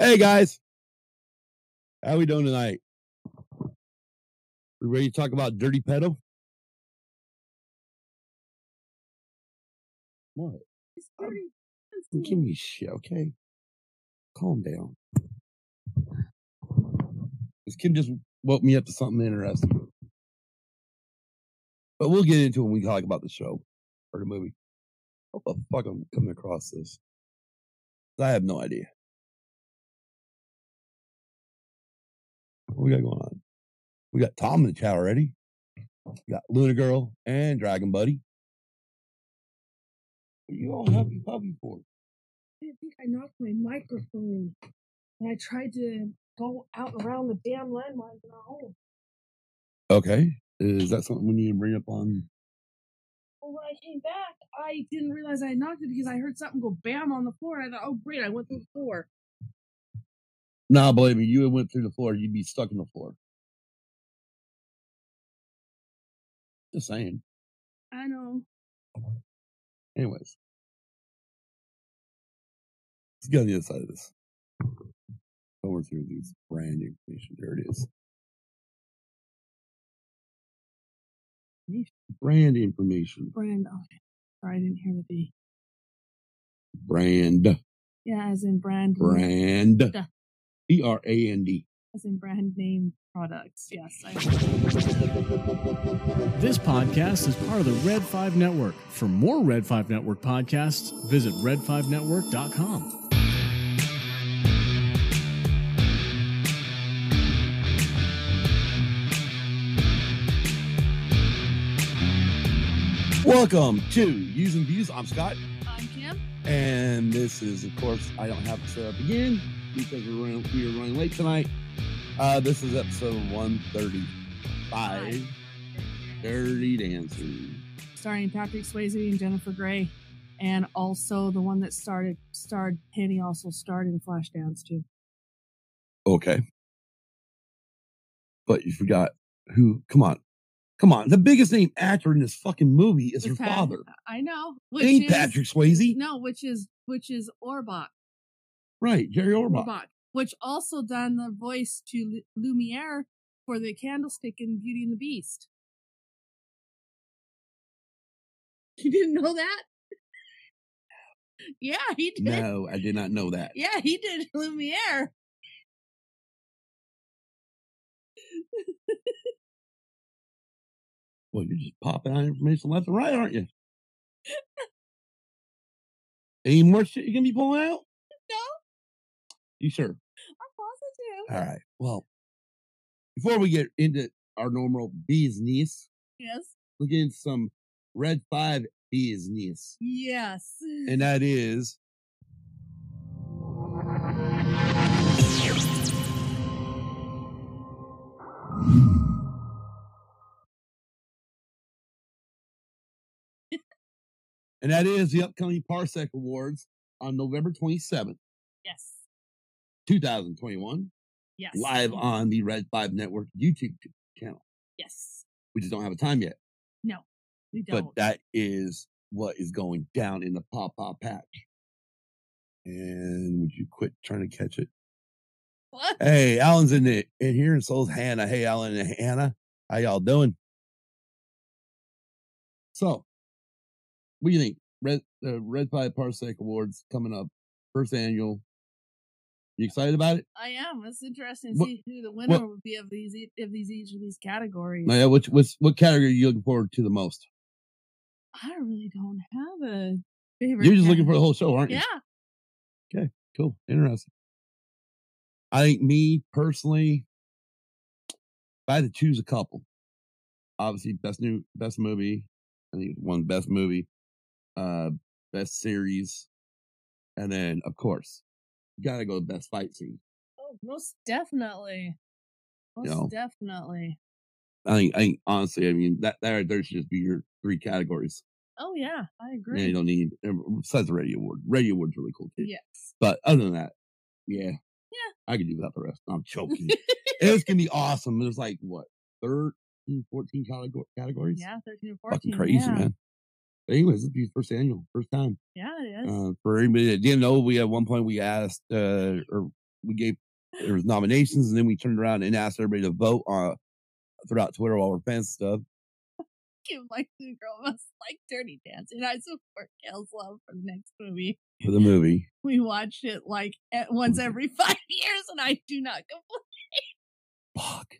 Hey guys, how we doing tonight? We ready to talk about dirty pedo? What? Give me shit, okay? Calm down. This Kim just woke me up to something interesting. But we'll get into it when we talk about the show or the movie. How the fuck I'm coming across this? I have no idea. What we got going on? We got Tom in the chat already. We got Luna Girl and Dragon Buddy. What you all happy puppy for? I think I knocked my microphone and I tried to go out around the damn landmines in our home. Okay. Is that something we need to bring up on? Well, when I came back, I didn't realize I had knocked it because I heard something go bam on the floor. And I thought, oh, great, I went through the floor. Nah, believe me, you went through the floor, you'd be stuck in the floor. Just saying. I know. Anyways. Let's get on the other side of this. Over through these brand information. There it is. Brand information. Brand. Oh, sorry, I didn't hear the B. Brand. Yeah, as in brand. Brand. Duh. B R A N D. As in brand name products. Yes. I This podcast is part of the Red 5 Network. For more Red 5 Network podcasts, visit red5network.com. Welcome to Using Views. I'm Scott. I'm Kim. And this is, of course, I don't have to set because we're running, we are running late tonight. Uh, this is episode 135 Dirty Dancing. Starring Patrick Swayze and Jennifer Grey. And also the one that started starred Penny also starred in Flashdance too. Okay. But you forgot who, come on. Come on. The biggest name actor in this fucking movie is her Pat- father. I know. Which ain't is, Patrick Swayze. No, which is which is Orbach. Right. Jerry Orbach. Orbach, which also done the voice to Lu- Lumiere for the candlestick in Beauty and the Beast. You didn't know that? yeah, he did. No, I did not know that. Yeah, he did Lumiere. Well, you're just popping out information left and right, aren't you? Any more shit you're gonna be pulling out? You sure? I'm positive. All right. Well, before we get into our normal business, Yes. look into some Red Five business, Yes. and that is and that is the upcoming Parsec Awards on November 27th, yes. 2021, Yes. live on the Red Five Network YouTube channel. Yes. We just don't have a time yet. No, we but don't. But that is what is going down in the pop pop Patch. And would you quit trying to catch it? what? Hey, Alan's in the in here, and so's Hannah. Hey, Alan and Hannah, how y'all doing? So, what do you think? Red the Red Five Parsec Awards coming up, first annual. You excited about it? I am. It's interesting to What- see who the winner would be of these of these each of these categories. Yeah, which what's what category are you looking forward to the most? I really don't have a favorite. You're just looking for the whole show, aren't you? Yeah. Okay. Cool. Interesting. I think me personally, if I had to choose a couple, obviously best new best movie. I think one best movie, uh, best series, and then of course, gotta go best fight scene. Oh, most definitely. Most know. definitely. I think I think honestly, I mean that there there should just be your three categories. Oh yeah, I And agree. you don't need eh, besides the radio award. Radio award's really cool too. yes. But other than that, yeah. Yeah. I could do without the rest. I'm choking. it's gonna be awesome. There's like what 13, 14 categories. yeah, thirteen and fourteen. Fucking crazy, yeah. man. But anyways, this will be the first annual, first time. Yeah, it is. Uh, for anybody that didn't know, we at one point we asked, uh, or we gave there was nominations, and then we turned around and asked everybody to vote uh, throughout Twitter while we're fans stuff. Kim like the girl must like Dirty Dancing. I support Kale's love for the next movie. for the movie. We watched it like at once every five years, and I do not complain. Fuck.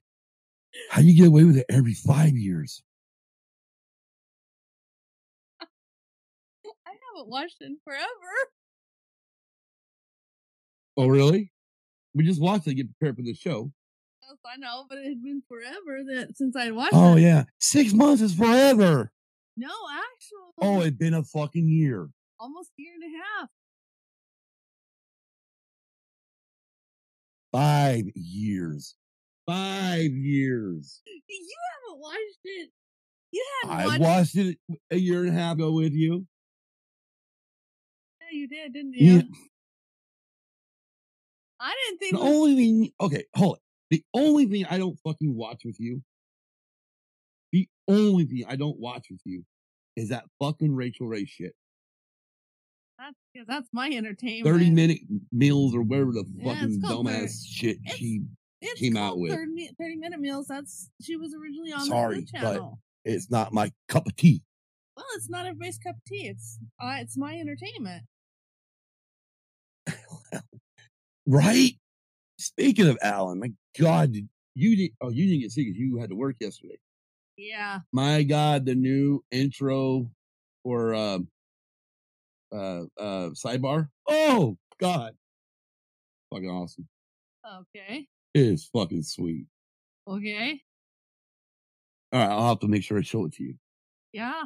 How do you get away with it every five years? Haven't watched it in forever. Oh, really? We just watched it to get prepared for the show. Yes, I know, but it had been forever that since I watched it. Oh, it. yeah. Six months is forever. No, oh, actually. Oh, it's been a fucking year. almost a year and a half. Five years. Five years. You haven't watched it. You hadn't I watched watched it a year and a half ago with you. You did, didn't you? Yeah. I didn't think. The was- only thing, okay, hold it. The only thing I don't fucking watch with you, the only thing I don't watch with you is that fucking Rachel Ray shit. that's, yeah, that's my entertainment. 30 minute meals or whatever the Yeah, fucking dumbass 30 shit it's- she, It's came out with. 30, 30 minute meals. That's she was originally on Sorry, the but- it's not my cup of tea. Well, it's not everybody's cup of tea. It's uh, it's my entertainment. Right? Speaking of Alan, my God, you did oh you didn't get sick because you had to work yesterday. Yeah, My God, the new intro for uh uh uh sidebar. Oh God. Fucking awesome. okay, It is fucking sweet. okay, All right, I'll have to make sure I show it to you. yeah.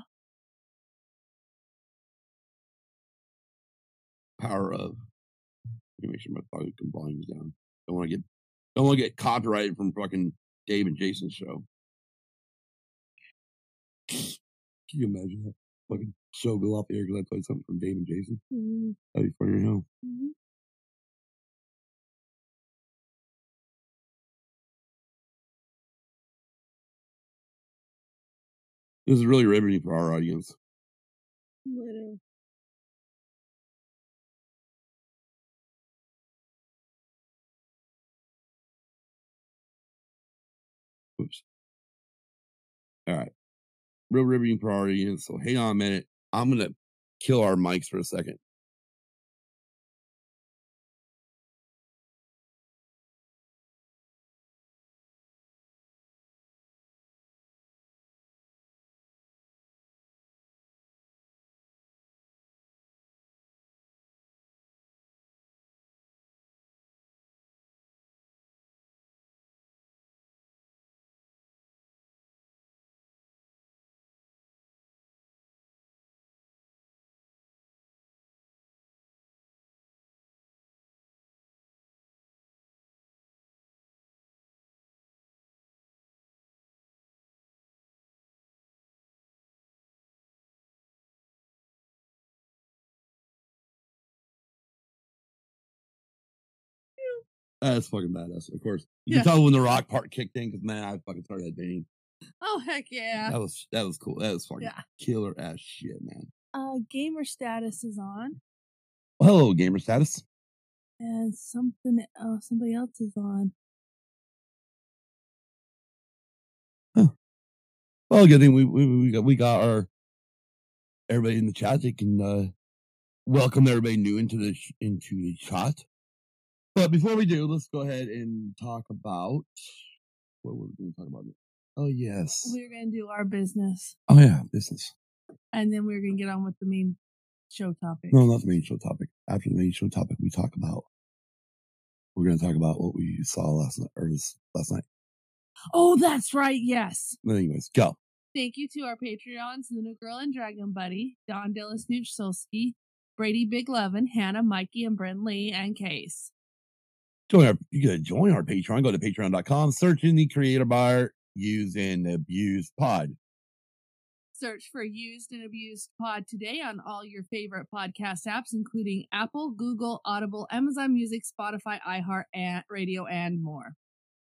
Power of. Make sure my fucking volume is down. Don't want to get don't want to get copyrighted from fucking Dave and Jason's show. Can you imagine that fucking show go off the air because I played something from Dave and Jason? Mhm, That'd be funny as hell. mhm. This is really riveting for our audience. Literally. All right. Real riveting priority. So hang on a minute. I'm gonna kill our mics for a second. That's fucking badass. Of course, you Yeah. can tell when the rock part kicked in because man, I fucking started that bang. Oh heck yeah! That was that was cool. That was fucking Yeah. killer ass shit, man. Uh, gamer status is on, Hello, gamer status. and something oh somebody else is on. Oh. Well, good thing we we, we got we got our everybody in the chat. They can uh, welcome everybody new into the into the chat. But before we do, let's go ahead and talk about what we're going to talk about. Oh yes. We're gonna do our business, Oh yeah, business. and then we're gonna get on with the main show topic. No, not the main show topic. After the main show topic, we talk about. We're going to talk about what we saw last night or this last night. Oh, that's right. Yes. But anyways, go. Thank you to our Patreons, Luna Girl and Dragon Buddy, Don Dillis Nooch Solski, Brady Big Levin, Hannah, Mikey, and Brent Lee, and Case. Join our. You gotta join our Patreon. Go to patreon.com. Search in the creator bar using the abused pod. Search for Used and Abused Pod today on all your favorite podcast apps, including Apple, Google, Audible, Amazon Music, Spotify, iHeart, and Radio, and more.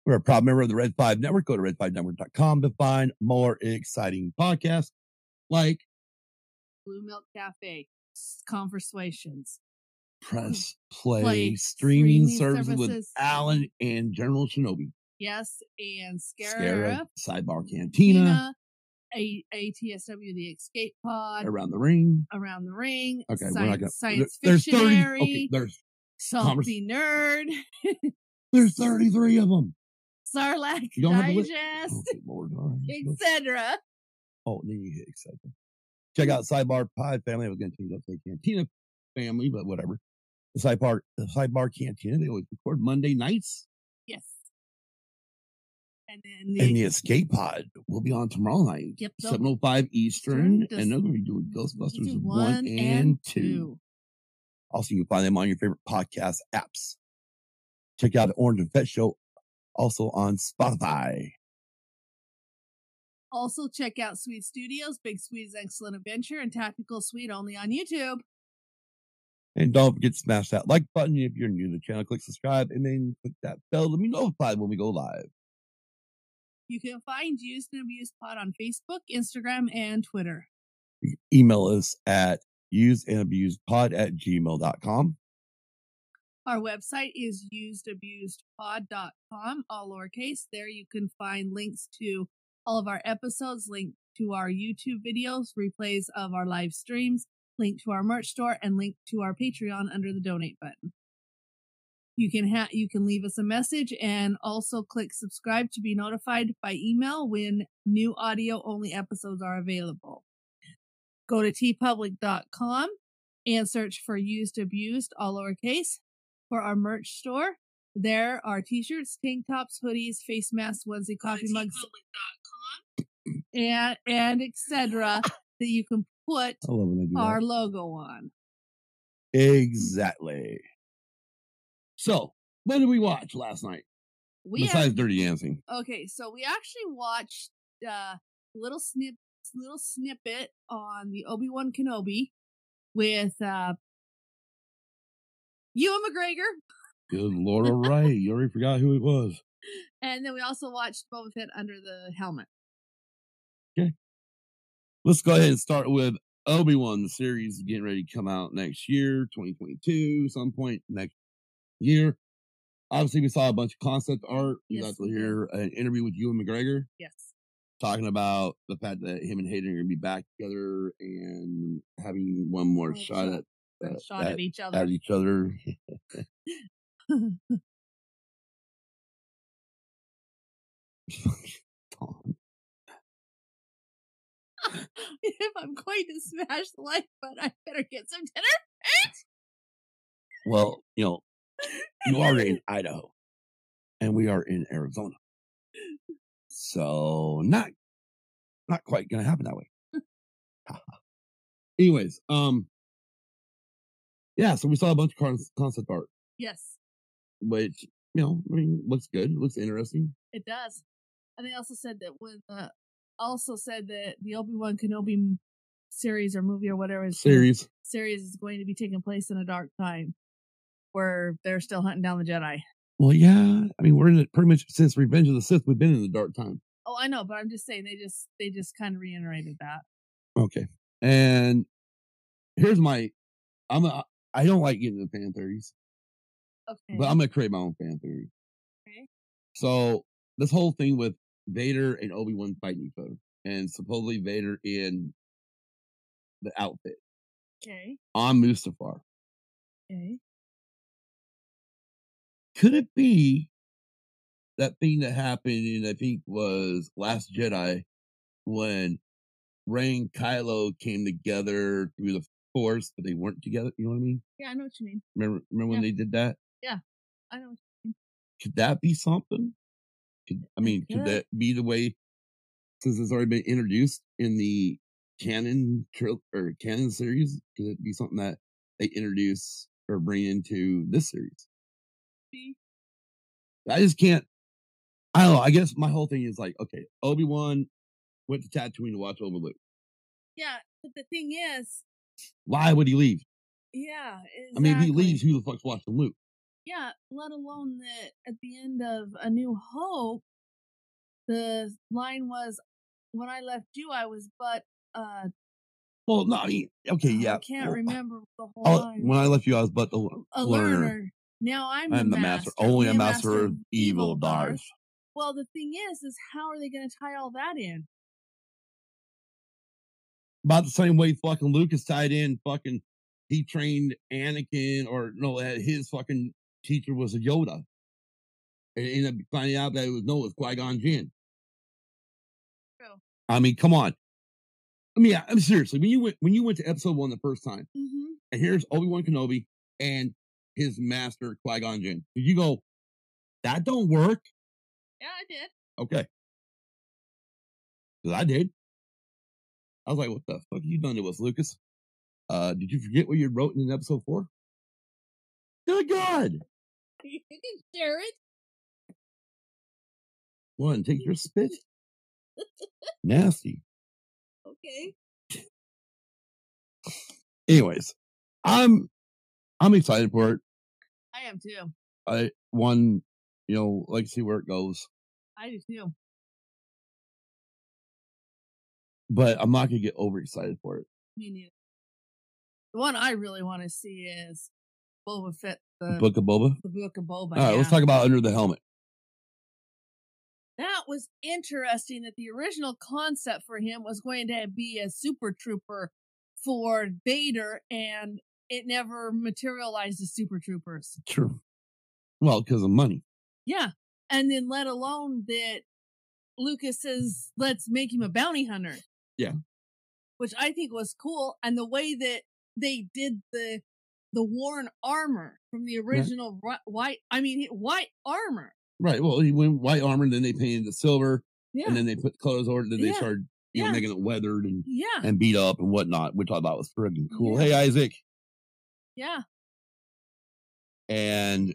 We're a proud member of the Red 5 Network. Go to red5network.com to find more exciting podcasts like Blue Milk Cafe, Conversations, press play, Play streaming, streaming services, with. Alan and General Shinobi. Yes, and Scarab, Sidebar Cantina, Tina, A- ATSW, the Escape Pod, Around the Ring. Around the Ring, Okay, Science, we're not gonna. Science there- there's. Fictionary, Okay, there's Salty Nerd, there's thirty three of them. Sarlacc You don't have to Digest, Oh, Lord, all right. etc. Oh, then you hit excited. Check out Sidebar Pod Family. I was going to change up to say Cantina Family, but whatever. The Sidebar, the Sidebar Cantina. They always record Monday nights, Yes. And then the, and the Escape Pod will be on tomorrow night, Yep, seven oh five Eastern, and they're going to be doing Ghostbusters one, and two. Also, you can find them on your favorite podcast apps. Check out the Orange and Vet Show, also on Spotify. Also, check out Swede Studios, Big Swede's Excellent Adventure, and Tactical Swede only on YouTube. And don't forget to smash that like button if you're new to the channel. Click subscribe and then click that bell to be notified when we go live. You can find Used and Abused Pod on Facebook, Instagram, and Twitter. Email us at usedandabusedpod at gmail.com. Our website is usedabusedpod.com, all lowercase. There you can find links to all of our episodes, link to our YouTube videos, replays of our live streams, link to our merch store, and link to our Patreon under the donate button. You can ha- you can leave us a message and also click subscribe to be notified by email when new audio only episodes are available. Go to teepublic.com and search for used abused all lowercase for our merch store. There are t-shirts, tank tops, hoodies, face masks, onesie, coffee mugs, and and etc. that you can put I love when they do our that. logo on. Exactly. So, what did we watch last night? We Besides have, Dirty Dancing. okay, so we actually watched uh little snip little snippet on the Obi Wan Kenobi with uh Ewan McGregor, Good Lord, all right. You already forgot who it was. and then we also watched Boba Fett under the helmet. Let's go ahead and start with Obi Wan. The series getting ready to come out next year, 2022, some point next year. Obviously, we saw a bunch of concept art. You Yes, got to hear an interview with Ewan McGregor Yes. talking about the fact that him and Hayden are going to be back together and having one more One shot shot. at, A at, shot at at, each other. at each other. Tom. if I'm going to smash the like button, I better get some dinner. Well, you know, you are in Idaho and we are in Arizona. So not not quite gonna happen that way. Anyways, um yeah, so we saw a bunch of con- concept art, yes, which you know, I mean, looks good, looks interesting. it does. And they also said that when uh, also said that the Obi Wan Kenobi series or movie or whatever is Series. series is going to be taking place in a dark time where they're still hunting down the Jedi. Well, yeah, I mean, we're in it pretty much since Revenge of the Sith. We've been in the dark time. Oh, I know, but I'm just saying they just they just kind of reiterated that. Okay, and here's my, I'm a, I don't like getting into fan theories. Okay. But I'm gonna create my own fan theory. Okay. So this whole thing with Vader and Obi Wan fighting each other, and supposedly Vader in the outfit okay. on Mustafar. Okay. Could it be that thing that happened in I think was Last Jedi when Rey and Kylo came together through the Force, but they weren't together? You know what I mean? Yeah, I know what you mean. Remember, remember when they did that? Yeah, I know. What could that be something? I mean, could that be the way? Since it's already been introduced in the canon tril- or canon series, could it be something that they introduce or bring into this series? I just can't. I don't know. I guess my whole thing is like, okay, Obi Wan went to Tatooine to watch over Luke. Yeah, but the thing is, Why would he leave? yeah. I mean, if he leaves, who the fuck's watching Luke? Yeah, let alone that at the end of A New Hope, the line was, "When I left you, I was but a Well, no, I mean, okay, yeah. I can't well, uh, remember the whole oh, line. when I left you, I was but the a learner. learner. Now I'm, I'm the master, only a master of evil Darth. Darth. Well, the thing is, is how are they going to tie all that in? About the same way fucking Lucas tied in fucking he trained Anakin or no, uh, his fucking teacher was a Yoda. And ended up finding out that it was no, it was Qui Gon Jinn. True. I mean, come on. I mean, yeah, I'm seriously. When you went when you went to episode one the first time, Mm-hmm. and here's Obi Wan Kenobi and his master Qui Gon Jinn, you go, that don't work. Yeah, I did. Okay, because I did. I was like, what the fuck you done to us, Lucas? Uh, did you forget what you wrote in episode four? Good God! You can share it. One, take your spit. Nasty. Okay. Anyways, I'm I'm excited for it. I am too. I one, you know, like to see where it goes, I do too. but I'm not gonna get overexcited for it. Me neither. The one I really want to see is Boba Fett, the Book of Boba. the Book of Boba. All right, let's talk about Under the Helmet. That was interesting that the original concept for him was going to be a super trooper for Vader, and it never materialized as super troopers. True. Well, because of money. Yeah. And then let alone that Lucas says, let's make him a bounty hunter. Yeah. Which I think was cool. And the way that they did the the worn armor from the original ri- white, I mean, white armor. Right. Well, he went white armor, and then they painted it silver, Yeah. and then they put colors over it. Then they Yeah. started, you know, making it weathered and yeah. and beat up and whatnot, which I thought was friggin' cool. Yeah. Hey, Isaac. Yeah. And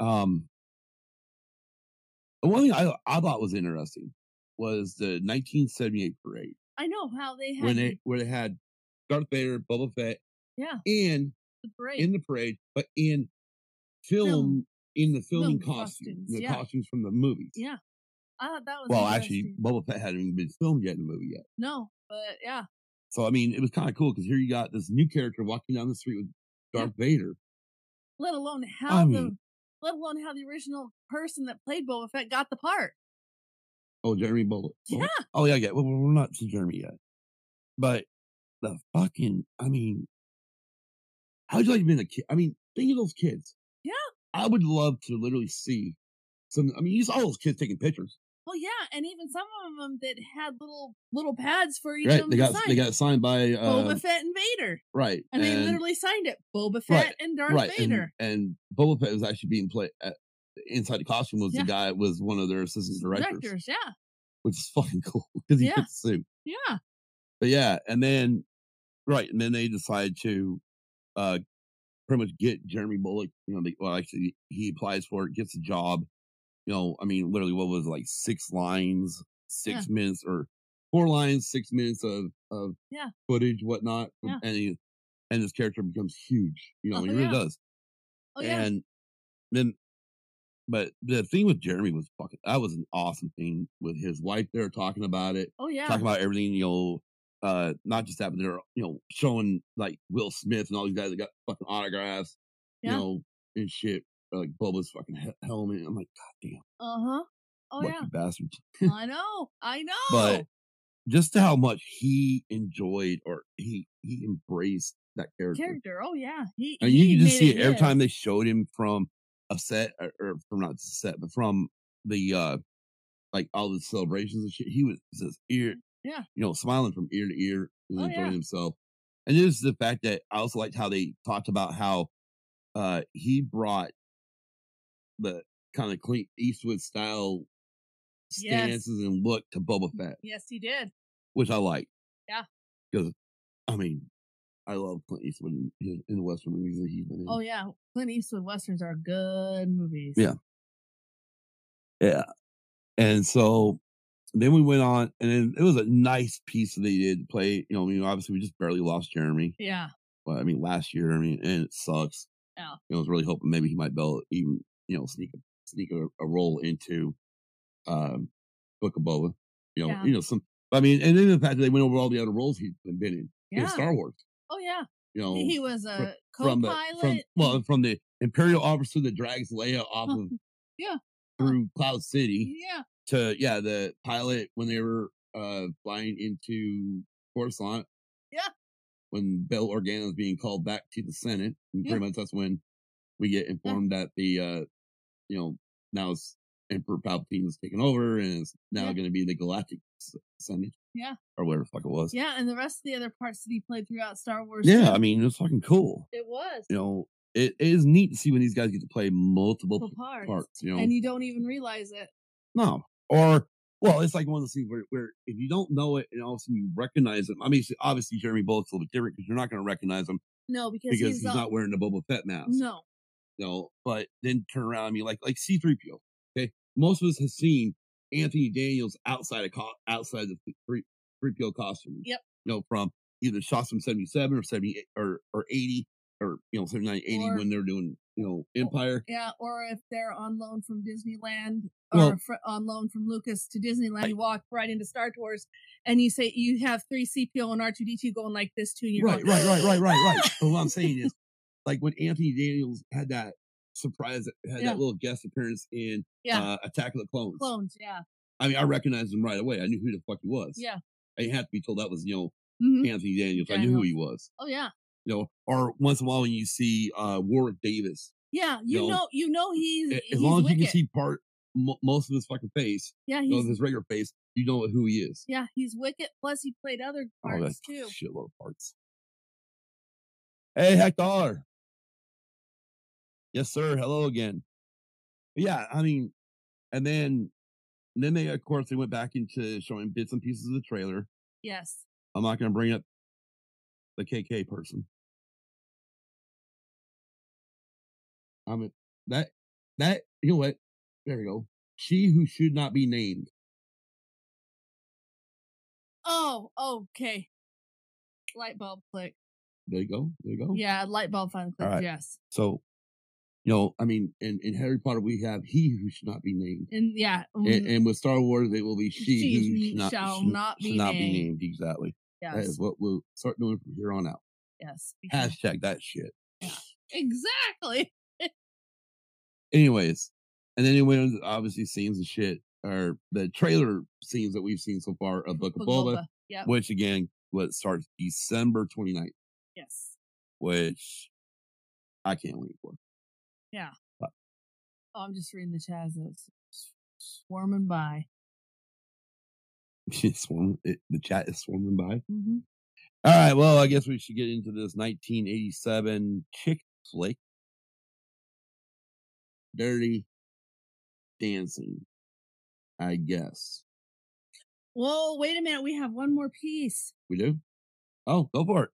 um, the one thing I I thought was interesting was the 1978 parade I know how they had when they where they had Darth Vader, Boba Fett, Yeah. in the parade. in the parade, but in film, Film. in the filming Film costumes, costumes, the yeah. costumes from the movies. yeah. I thought that was Well, actually. Boba Fett hadn't even been filmed yet in the movie yet. no, but yeah. So I mean, it was kind of cool because here you got this new character walking down the street with Darth Vader. Let alone how the mean- let alone how the original person that played Boba Fett got the part. Oh, Jeremy Bulloch. Yeah. Oh yeah, yeah. Well, we're not to Jeremy yet, but the fucking. I mean, how'd you like being a kid? I mean, think of those kids. Yeah. I would love to literally see some. I mean, you saw all those kids taking pictures, Well, yeah, and even some of them that had little little pads for each of them They got sign. they got signed by uh, Boba Fett and Vader, right, and, they literally signed it. Boba Fett Right, and Darth right, and, Vader. and Boba Fett was actually being played. At, inside the costume was Yeah. the guy was one of their assistant directors, Directors, yeah, which is fucking cool because he Yeah. fit the suit. yeah, But yeah, and then right, and then they decide to uh pretty much get Jeremy Bulloch. You know, they, well, actually, he applies for it, gets a job. You know, I mean, literally, what was it, like six lines, six minutes, or four lines, six minutes of of Yeah. footage, whatnot, Yeah. and he and his character becomes huge. You know, Oh, he really does. oh yeah, And then, but the thing with Jeremy was fucking. That was an awesome thing with his wife there talking about it oh yeah, talking about everything, you know, uh, not just that, but they're, you know, showing like Will Smith and all these guys that got fucking autographs, Yeah. you know, and shit, like Boba's fucking he- helmet. I'm like, God damn, uh huh, oh lucky yeah, bastards. I know, I know. But just to how much he enjoyed or he he embraced that character. character, oh yeah, he. And you can just see it every time they showed him from a set or, or from not the set, but from the uh like all the celebrations and shit. He was just ear, Yeah. you know, smiling from ear to ear and Oh, enjoying yeah. himself. And just the fact that I also liked how they talked about how uh he brought the kind of Clint Eastwood style Yes. stances and look to Boba Fett, Yes, he did. which I like. Yeah. Because I mean, I love Clint Eastwood in, in the Western movies that he's been in. Oh yeah, Clint Eastwood westerns are good movies. Yeah. Yeah. And so then we went on, and then it was a nice piece that they did play. You know, I mean, obviously we just barely lost Jeremy. yeah, Well, I mean, last year, I mean, and it sucks. Yeah. You know, I was really hoping maybe he might be able to even, you know, sneak a sneak a, a role into um Book of Boba. You know, Yeah. you know, some I mean, and then the fact that they went over all the other roles he's been in. Yeah. in Star Wars. Oh yeah. You know, he was a from co-pilot. from well from the Imperial officer that drags Leia off of Yeah. through Cloud City yeah. To yeah the pilot when they were uh flying into Coruscant. Yeah. When Bail Organa is being called back to the Senate, and Yeah. pretty much that's when we get informed that the uh you know now it's Emperor Palpatine is taking over and it's now Yeah. going to be the Galactic Senate. Yeah. Or whatever the fuck it was. Yeah, and the rest of the other parts that he played throughout Star Wars. Yeah, too. I mean, it's fucking cool. it was You know, it, it is neat to see when these guys get to play multiple Multiple parts. parts. You know, and you don't even realize it. no, or well, it's like one of those things where, where if you don't know it and all of a sudden you recognize them. I mean, obviously Jeremy Bulloch's a little bit different because you're not going to recognize him No, because, because he's, he's, uh, not wearing the Boba Fett mask. No, No, but then turn around. I mean, like like C three PO. Okay, most of us have seen Anthony Daniels outside of co- outside the three three PO costume. Yep. You know, from either shots from seventy seven or seventy or or eighty or you know 79, 80 Or- when they're doing you know Empire. yeah, or if they're on loan from Disneyland or Well- fr- on loan from Lucas to Disneyland, I- you walk right into Star Tours, and you say you have three CPO and R two D two going like this too, and you're Right, right, right, right, right, right. But what I'm saying is, like when Anthony Daniels had that surprise, had Yeah. that little guest appearance in Yeah, uh, Attack of the Clones. clones. Yeah, I mean, I recognized him right away. I knew who the fuck he was. yeah. I didn't have to be told that was you know Mhm. Anthony Daniels. I knew who he was. Oh yeah, You know, or once in a while when you see uh Warwick Davis, yeah. You No. know, you know he's as he's long as you can see part mo- most of his fucking face, Yeah, you know, his regular face, you know who he is. yeah he's wicked. Plus, he played other Oh, parts that's too. shitload of parts. Hey, Hector. Yes, sir. Hello again. Yeah, I mean, and then, and then they, of course, they went back into showing bits and pieces of the trailer. Yes. I'm not going to bring up the KK person. I mean, that, that, you know what? There we go. She who should not be named. Oh, okay. Light bulb click. There you go. There you go. Yeah, light bulb finally clicked. right. Yes, So, you know, I mean, in, in Harry Potter, we have he who should not be named. and yeah, And, and with Star Wars, it will be she, She who should not, shall should, not should be not be named. named. Exactly. That yes, is what we'll start doing from here on out. yes. Hashtag that shit. Yeah. Exactly. Anyways, and then anyway, obviously scenes and shit, or the trailer scenes that we've seen so far of Book of Boba. Yep. which again, what starts December 29th, Yes. which I can't wait for. Yeah. Oh, I'm just reading the chat as it's swarming by. It's swarming, it, the chat is swarming by. Mm-hmm. All right, well, I guess we should get into this 1987 chick flick, Dirty Dancing. I guess Whoa, wait a minute. We have one more piece. we do. Oh, go for it.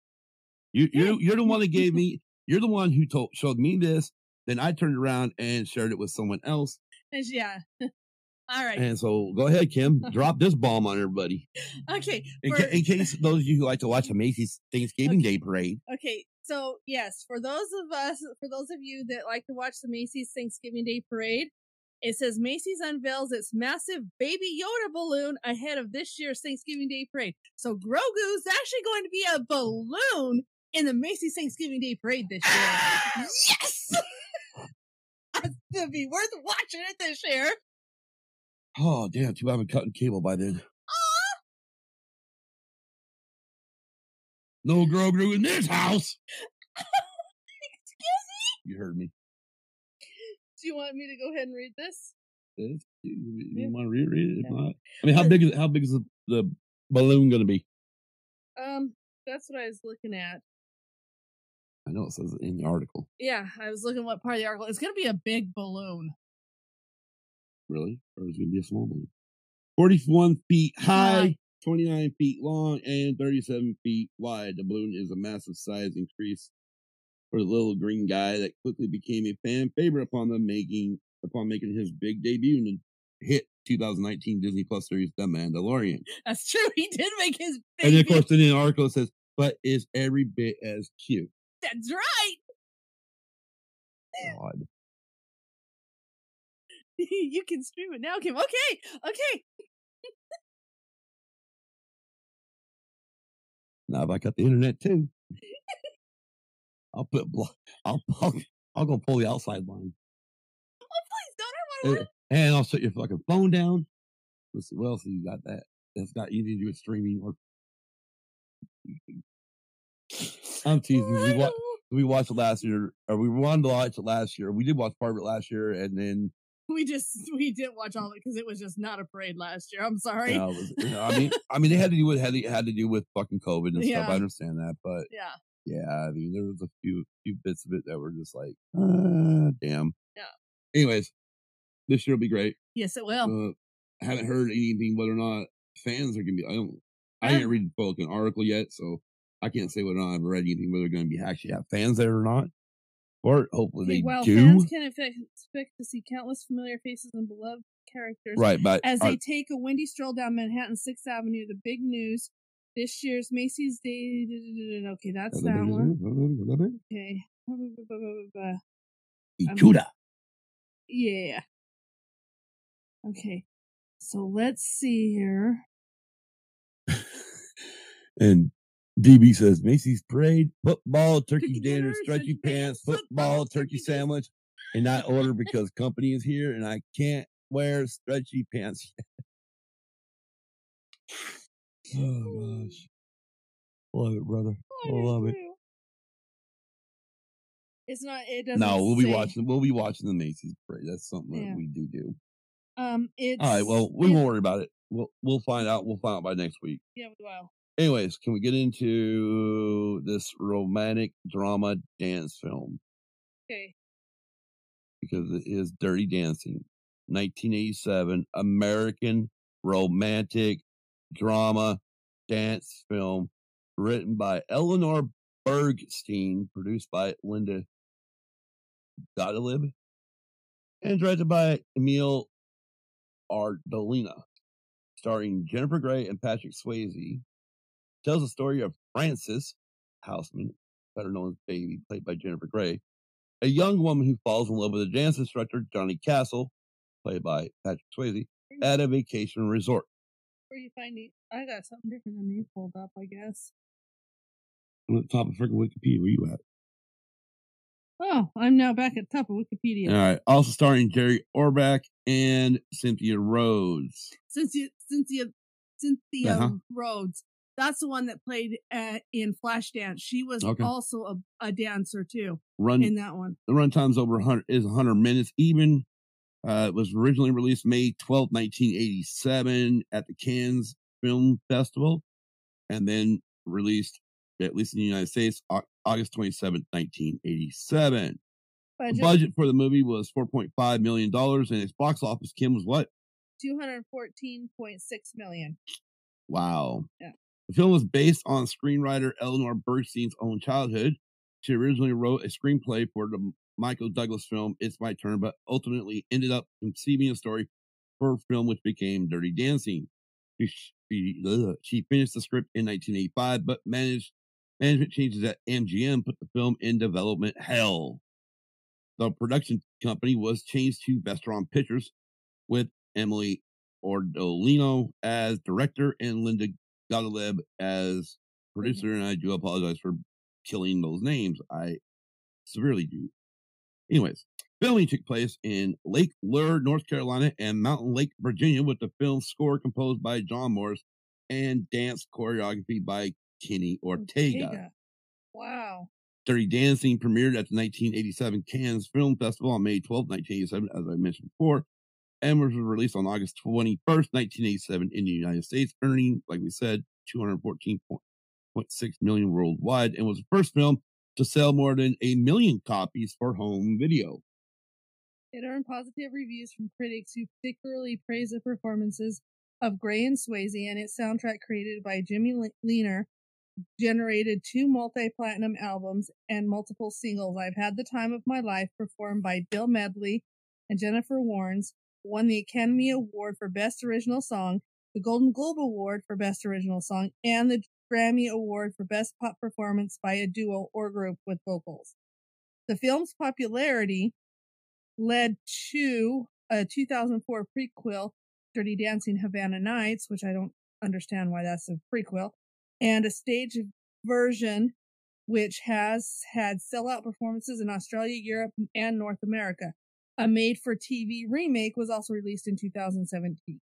You you you're the one that gave me. You're the one who told showed me this. Then I turned around and shared it with someone else. Yeah. All right. And so go ahead, Kim, drop this bomb on everybody. Okay. In, ca- in case those of you who like to watch a Macy's Thanksgiving Day parade, Okay, so yes, for those of us, for those of you that like to watch the Macy's Thanksgiving Day Parade, it says Macy's unveils its massive Baby Yoda balloon ahead of this year's Thanksgiving Day Parade. So Grogu's actually going to be a balloon in the Macy's Thanksgiving Day Parade this year. yes! It's gonna be worth watching it this year. oh damn, too bad I'm cutting cable by then. No grew in this house. Excuse me? You heard me. Do you want me to go ahead and read this? If you, Yeah. want to reread it? If not, I mean, how big is how big is the, the balloon going to be? Um, that's what I was looking at. I know it says it in the article. Yeah, I was looking what part of the article. It's gonna be a big balloon. Really, or is it going to be a small balloon? Forty-one feet high, High. Twenty-nine feet long, and thirty-seven feet wide. The balloon is a massive size increase for the little green guy that quickly became a fan favorite upon the making upon making his big debut in the hit 2019 Disney Plus series The Mandalorian. That's true. He did make his And of course, the article says, "But is every bit as cute." That's right. God. you can stream it now, Kim. Okay, okay. Now if I got the internet too, I'll put blo- I'll I'll, I'll go pull the outside line. Oh, please don't. I want Uh, And I'll shut your fucking phone down. Let's see what else have you got that that's got anything to do with streaming or I'm teasing. We, wa- we watched it last year, or we wanted to watch it last year. We did watch part of it last year, and then We just we didn't watch all of it because it was just not a parade last year. I'm sorry. was, I mean, I mean, it had to do with had to, had to do with fucking COVID and stuff. I understand that, but Yeah. yeah, I mean, there was a few few bits of it that were just like, uh, damn. Yeah. Anyways, this year will be great. Yes, it will. Uh, I haven't heard anything whether or not fans are gonna be. I don't. I Yeah. didn't read the fucking article yet, so I can't say whether or not I've read anything whether they're going to be actually have fans there or not. Or hopefully Okay, they while do. fans can expect, to see countless familiar faces and beloved characters Right, but as they take a windy stroll down Manhattan Sixth Avenue, the big news this year's Macy's Day. Okay, that's that one. Okay. Ikuda. Yeah. Okay. So let's see here. And DB says Macy's parade, football, turkey, dinner, stretchy pants, football, turkey sandwich, and not order because company is here and I can't wear stretchy pants. oh gosh, love it, brother. I love it. It's not. It doesn't. No, we'll be say. watching. We'll be watching the Macy's parade. That's something Yeah. that we do do. Um. It's. All right. Well, we won't worry about it. We'll we'll find out. We'll find out by next week. Yeah. Wow. Anyways, can we get into this romantic drama dance film Okay. because it is Dirty Dancing, 1987 American romantic drama dance film written by Eleanor Bergstein, produced by Linda Gottlieb, and directed by Emil Ardolina, starring Jennifer Grey and Patrick Swayze. Tells the story of Frances Houseman, better known as Baby, played by Jennifer Grey, a young woman who falls in love with a dance instructor, Johnny Castle, played by Patrick Swayze, at a vacation resort. Where are you finding? I got something different than you pulled up. I guess. I'm at the top of freaking Wikipedia. Where you at? Oh, I'm now back at the top of Wikipedia. All right. Also starring Jerry Orbach and Cynthia Rhodes. Cynthia, Cynthia, Cynthia Uh-huh. Rhodes. That's the one that played uh, in Flashdance. She was Okay. also a, a dancer too Run in that one. the runtime's over 100 is 100 minutes even. Uh, it was originally released May 12, 1987 at the Cannes Film Festival and then released at least in the United States August 27, 1987. The Budget, budget for the movie was 4.5 million dollars and its box office Kim was what? two hundred fourteen point six million. Wow. Yeah. The film was based on screenwriter Eleanor Bergstein's own childhood. She originally wrote a screenplay for the Michael Douglas film It's My Turn, but ultimately ended up conceiving a story for a film which became Dirty Dancing. She, ugh, she finished the script in 1985, but managed management changes at MGM put the film in development hell. The production company was changed to Vestron Pictures with Emily Ordolino as director and Linda Gottlieb as mm-hmm. producer. And I do apologize for killing those names. I severely do. Anyways, filming took place in Lake Lure, North Carolina, and Mountain Lake, Virginia, with the film's score composed by John Morris and dance choreography by Kenny Ortega. Wow. Dirty Dancing premiered at the 1987 Cannes Film Festival on May 12, 1987, as I mentioned before, and was released on August 21st, 1987 in the United States, earning, like we said, 214.6 million worldwide, and was the first film to sell more than a million copies for home video. It earned positive reviews from critics who particularly praised the performances of Gray and Swayze, and its soundtrack created by Jimmy Le- Leaner generated two multi-platinum albums and multiple singles. I've had the time of my life, performed by Bill Medley and Jennifer Warnes, won the Academy Award for Best Original Song, the Golden Globe Award for Best Original Song, and the Grammy Award for Best Pop Performance by a Duo or Group with Vocals. The film's popularity led to a 2004 prequel, Dirty Dancing Havana Nights, which I don't understand why that's a prequel, and a stage version, which has had sellout performances in Australia, Europe, and North America. A made for TV remake was also released in 2017.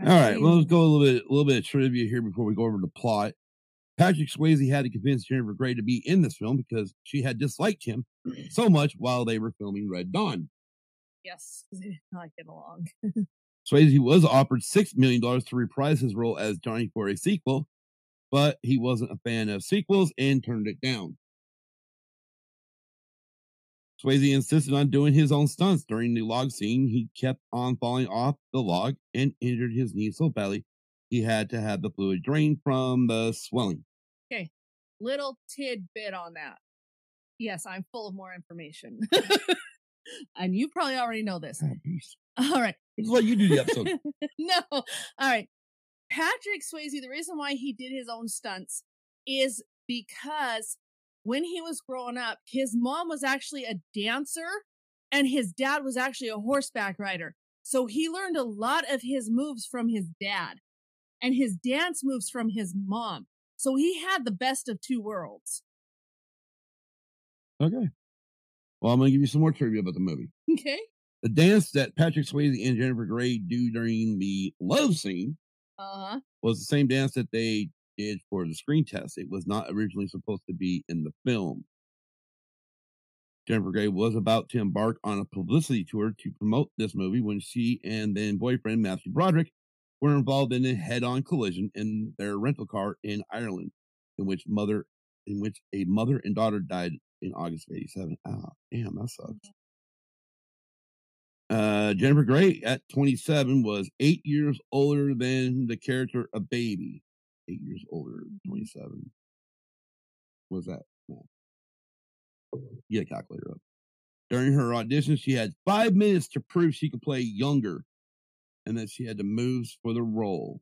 All right, well, let's go a little bit, a little bit of trivia here before we go over the plot. Patrick Swayze had to convince Jennifer Grey to be in this film because she had disliked him so much while they were filming Red Dawn. Yes, 'cause they did not get along. Swayze was offered $6 million to reprise his role as Johnny for a sequel, but he wasn't a fan of sequels and turned it down. Swayze insisted on doing his own stunts during the log scene. He kept on falling off the log and injured his knee so badly he had to have the fluid drained from the swelling. Okay, little tidbit on that. Yes, I'm full of more information. and you probably already know this. Oh. All right. This is why you do the episode. no. All right. Patrick Swayze, the reason why he did his own stunts is because when he was growing up, his mom was actually a dancer and his dad was actually a horseback rider. So he learned a lot of his moves from his dad and his dance moves from his mom. So he had the best of two worlds. okay. Well, I'm going to give you some more trivia about the movie. Okay. The dance that Patrick Swayze and Jennifer Grey do during the love scene Uh huh. was the same dance that they did for the screen test. It was not originally supposed to be in the film. Jennifer Grey was about to embark on a publicity tour to promote this movie when she and then boyfriend Matthew Broderick were involved in a head-on collision in their rental car in Ireland, in which mother in which a mother and daughter died in August of '87. Ah, damn, that sucks. Uh, Jennifer Grey at 27 was eight years older than the character a baby. Eight years older, 27. Was that? Get a calculator up. During her audition, she had five minutes to prove she could play younger and that she had the moves for the role.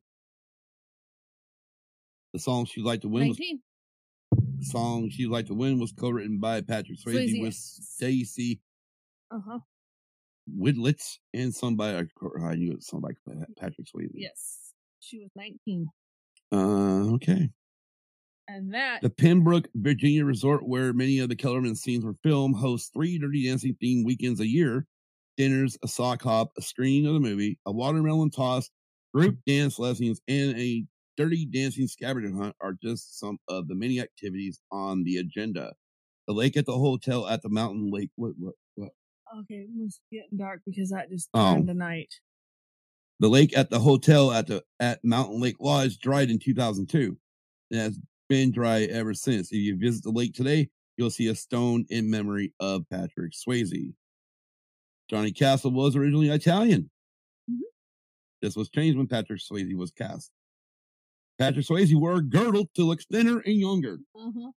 The song she liked to win was the song she liked to win was co-written by Patrick Swayze with yes. Stacey Uh huh. Widelitz and somebody I knew it somebody Patrick Swayze. Yes. She was 19. Uh, okay. And that, The Pembroke, Virginia resort where many of the Kellerman scenes were filmed hosts three Dirty Dancing themed weekends a year. Dinners, a sock hop, a screening of the movie, a watermelon toss, group dance lessons, and a Dirty Dancing scavenger hunt are just some of the many activities on the agenda. The lake at the hotel at the mountain lake. What? What? What? okay, it was getting dark because that just Oh. turned to night. The lake at the hotel at the at Mountain Lake Lodge dried in 2002. And has been dry ever since. If you visit the lake today, you'll see a stone in memory of Patrick Swayze. Johnny Castle was originally Italian. Mhm. This was changed when Patrick Swayze was cast. Patrick Swayze wore a girdle to look thinner and younger. Uh-huh.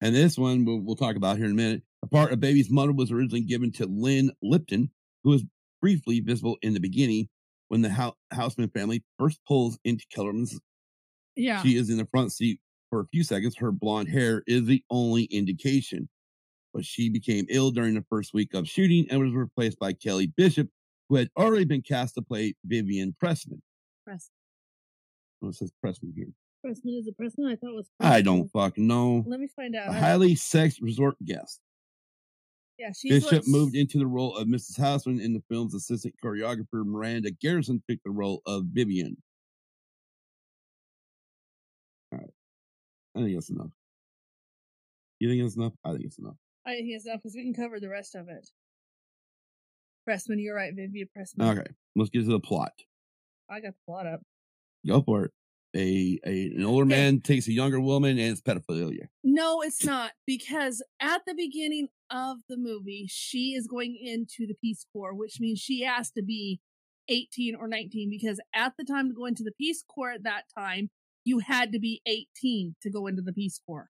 And this one we'll, we'll talk about here in a minute. A part of Baby's mother was originally given to Lynne Lipton, who was briefly visible in the beginning when the Hou- Houseman family first pulls into Kellerman's. Yeah. She is in the front seat for a few seconds. Her blonde hair is the only indication. But she became ill during the first week of shooting and was replaced by Kelly Bishop, who had already been cast to play Vivian Pressman. Press. Oh, it says Pressman here. Pressman is a Pressman? I thought it was. I don't fucking know. Let me find out. A highly sex resort guest. Yeah, Bishop moved into the role of Mrs. Houseman in the film's assistant choreographer Miranda Garrison took the role of Vivian. All right. I think that's enough. You think it's enough? I think it's enough. I think it's enough because we can cover the rest of it. Pressman, you're right, Vivian Pressman. Okay. Let's get to the plot. I got the plot up. Go for it. A, a an older man takes a younger woman and it's pedophilia. No, it's not because at the beginning of the movie, she is going into the Peace Corps, which means she has to be 18 or 19 because at the time to go into the Peace Corps at that time, you had to be 18 to go into the Peace Corps.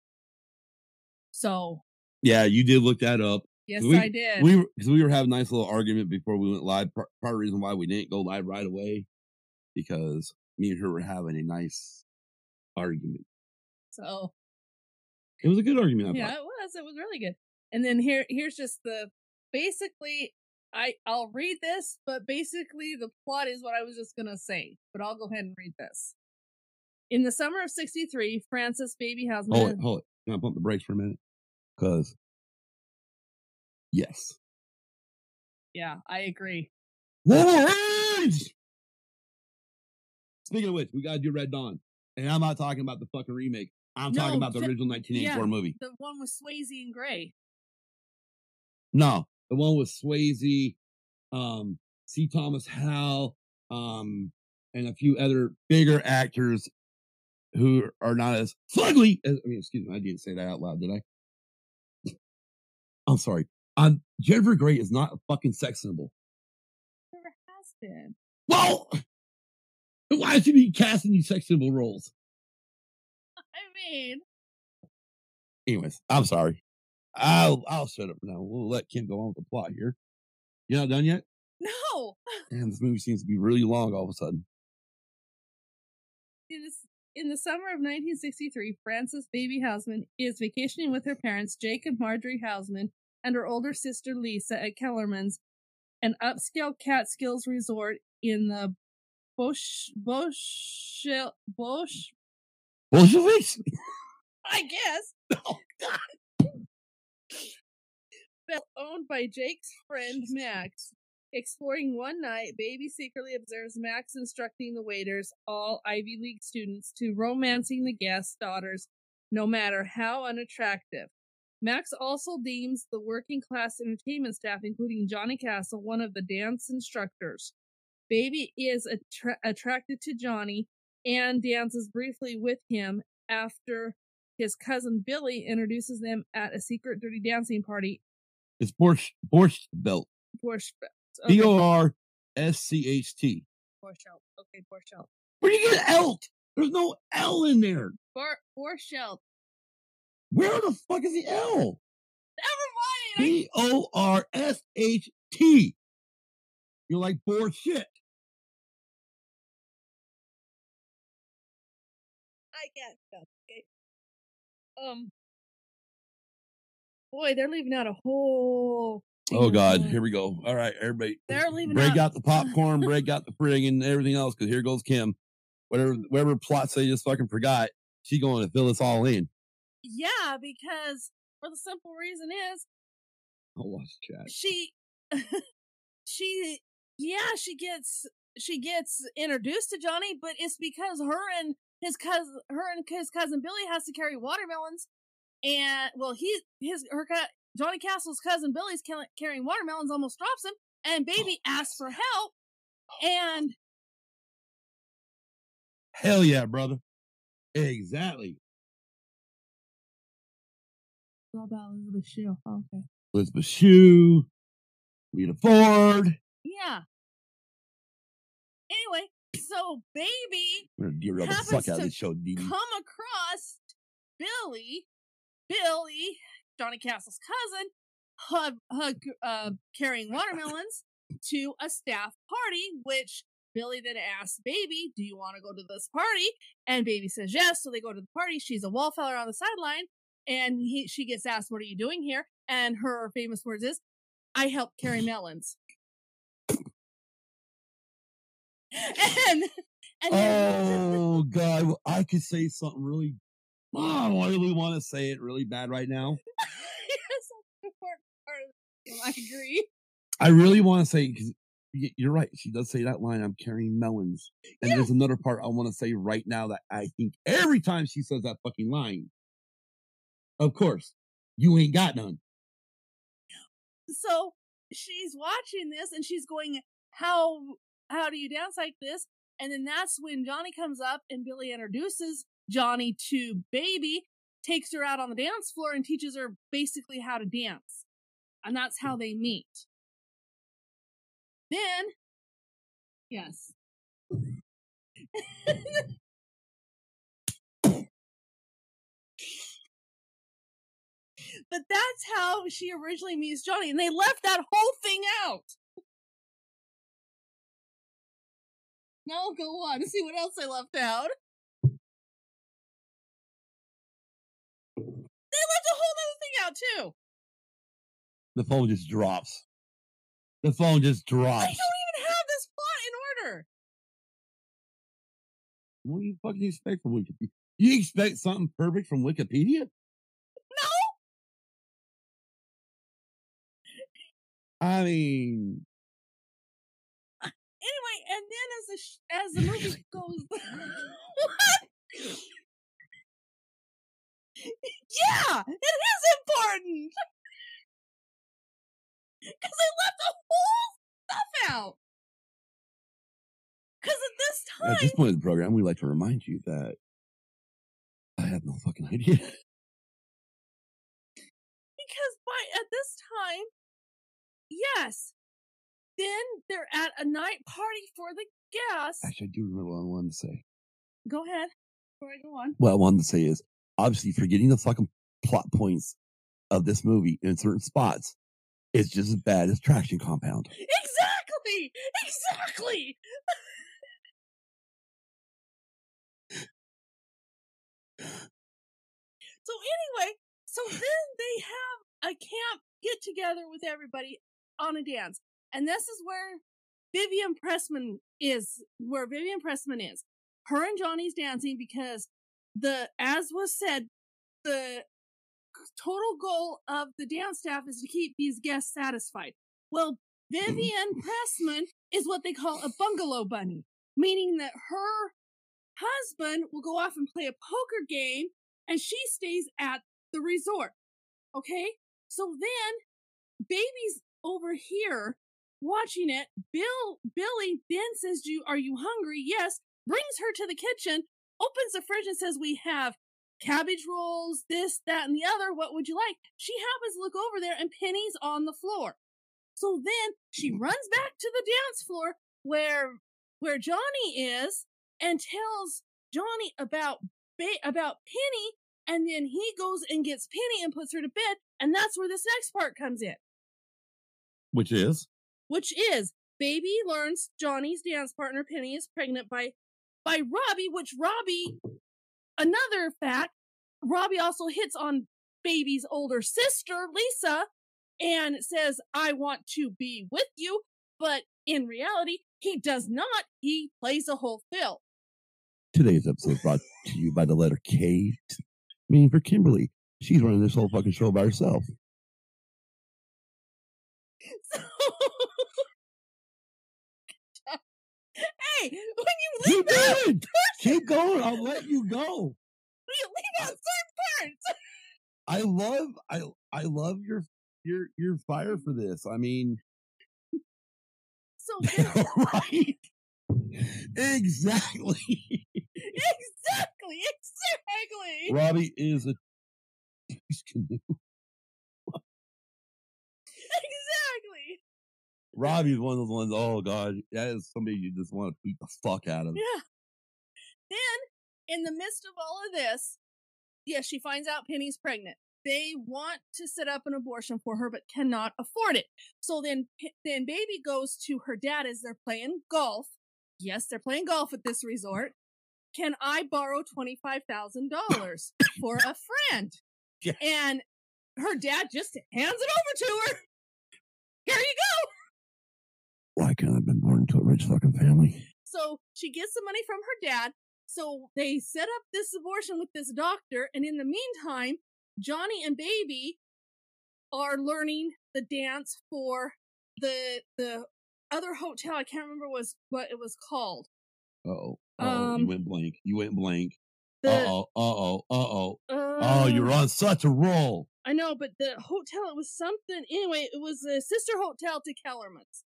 So, Yeah, you did look that up. yes, We- I did. We were, cause we were having a nice little argument before we went live. Part, part of the reason why we didn't go live right away because me and her were having a nice argument. so, It was a good argument. I yeah, thought. it was. It was really good. And then here, here's just the basically. I I'll read this, but basically the plot is what I was just gonna say. But I'll go ahead and read this. In the summer of 63, Frances Baby Houseman. Hold it, hold it. Can I pump the brakes for a minute? Because, yes. Yeah, I agree. Wolverines! Speaking of which, we got to do Red Dawn. And I'm not talking about the fucking remake. I'm No, talking about the the- original 1984 yeah. movie. The one with Swayze and Grey. No, the one with Swayze, um, C. Thomas Howell, um, and a few other bigger actors who are not as fugly as, I mean, excuse me, I didn't say that out loud, did I? I'm sorry. Um, Jennifer Grey is not a fucking sex symbol. Never has been. Well, why should she be casting these sex symbol roles? I mean, Anyways, I'm sorry. I'll I'll shut up now. We'll let Kim go on with the plot here. You not done yet? no. And this movie seems to be really long all of a sudden. In, in the summer of 1963, Frances Baby Houseman is vacationing with her parents, Jake and Marjorie Houseman, and her older sister Lisa at Kellerman's, an upscale Catskills resort in the Bosch, Bosch, Bosch, Bolsheviks? I guess, Oh, God. Bell, owned by Jake's friend Max. Exploring one night, Baby secretly observes Max instructing the waiters, all Ivy League students, to romancing the guests' daughters, no matter how unattractive. Max also deems the working class entertainment staff, including Johnny Castle, one of the dance instructors. Baby is attra- attracted to Johnny and dances briefly with him after his cousin Billy introduces them at a secret dirty dancing party It's Borscht Borscht Belt. Borscht. B O R S C H T. Borschelt. Okay, Borschelt. Where do you get L? There's no L in there. Bor Borschelt. Where the fuck is the L? Never mind. B O R S H T. You're like bullshit. I that. Okay. Um. Boy, they're leaving out a whole. Oh God, here we go. All right, everybody. They're leaving break out- out the popcorn, break out the friggin' everything else, because here goes Kim. Whatever whatever plots they just fucking forgot, she going to fill us all in. Yeah, because for the simple reason is I'll watch chat. she, she, yeah, she gets she gets introduced to Johnny, but it's because her and his cousin, her and his cousin Billy has to carry watermelons, and well, he his her Johnny Castle's cousin Billy's carrying watermelons, almost drops him, and baby oh, asks for help, oh. and Hell yeah, brother. Exactly. It's all about Elizabeth Shue. Okay. Elizabeth Shue, Rita Ford. Yeah. Anyway, so baby gonna derail the Happens fuck out of to this show, Dee Dee. come across Billy, Billy, Johnny Castle's cousin, hug, hug, uh, carrying watermelons to a staff party, which Billy then asks Baby, Do you want to go to this party? And Baby says yes. So they go to the party. She's a wallflower on the sideline. And he, she gets asked, What are you doing here? And her famous words is, I help carry melons. and, and Oh God, I could say something really. Oh, I really want to say it really bad right now. Yes, that's important part of the. I agree. I really want to say because you're right. She does say that line. I'm carrying melons, and Yeah. there's another part I want to say right now that I think every time she says that fucking line, of course, you ain't got none. So she's watching this and she's going, "How how do you dance like this?" And then that's when Johnny comes up and Billy introduces Johnny to Baby, takes her out on the dance floor and teaches her basically how to dance, and that's how they meet. Then, yes. But that's how she originally meets Johnny, and they left that whole thing out. Now go on and see what else I left out. They left a whole other thing out too. The phone just drops. The phone just drops. I don't even have this plot in order. What do you fucking expect from Wikipedia? You expect something perfect from Wikipedia? No, I mean, and then as the sh- as the movie goes, what? yeah, it is important because they left the whole stuff out. Because at this time, at this point in the program, we like to remind you that I have no fucking idea. because by at this time, yes, then they're at a night party for the guests. Actually, I do remember what I wanted to say. Go ahead before I go on. What I wanted to say is obviously forgetting the fucking plot points of this movie in certain spots is just as bad as Traction Compound. Exactly, exactly. so anyway, so then they have a camp get together with everybody on a dance, and this is where Vivian Pressman is. Where Vivian Pressman is. Her and Johnny's dancing because the, as was said, the total goal of the dance staff is to keep these guests satisfied. Well, mm-hmm. Vivian Pressman is what they call a bungalow bunny, meaning that her husband will go off and play a poker game and she stays at the resort. Okay? So then baby's over here watching it. Bill Billy then says, "Do you are you hungry?" Yes. Brings her to the kitchen, opens the fridge and says, "We have cabbage rolls, this, that, and the other. What would you like?" She happens to look over there and Penny's on the floor. So then she runs back to the dance floor where where Johnny is and tells Johnny about about Penny and then he goes and gets Penny and puts her to bed and that's where this next part comes in Which is which is baby learns Johnny's dance partner Penny is pregnant by by Robbie which Robbie another fact Robbie also hits on baby's older sister Lisa and says I want to be with you but in reality he does not he plays a whole fill today's episode brought to you by the letter K, meaning for Kimberly. She's running this whole fucking show by herself. So, hey, when you You leave out, did! Keep going. I'll let you go. you leave out certain parts. I love I I love your your your fire for this. I mean, So right? Exactly. exactly, exactly, Robbie is a canoe. exactly. Robbie's one of those ones. Oh god, that is somebody you just want to beat the fuck out of. Yeah. Then, in the midst of all of this, yes, she finds out Penny's pregnant. They want to set up an abortion for her, but cannot afford it. So then, then baby goes to her dad as they're playing golf. Yes, they're playing golf at this resort. Can I borrow twenty five thousand dollars for a friend? Yeah. And her dad just hands it over to her. Here you go. Why can't I have been born into a rich fucking family? So she gets the money from her dad. So they set up this abortion with this doctor. And in the meantime, Johnny and Baby are learning the dance for the, the other hotel. I can't remember was what it was called. Uh-oh. Um, you went blank. You went blank. The, Uh-oh. Uh-oh. Uh-oh. uh, Oh, you're on such a roll. I know, but the hotel, it was something, anyway, it was a sister hotel to Kellerman's.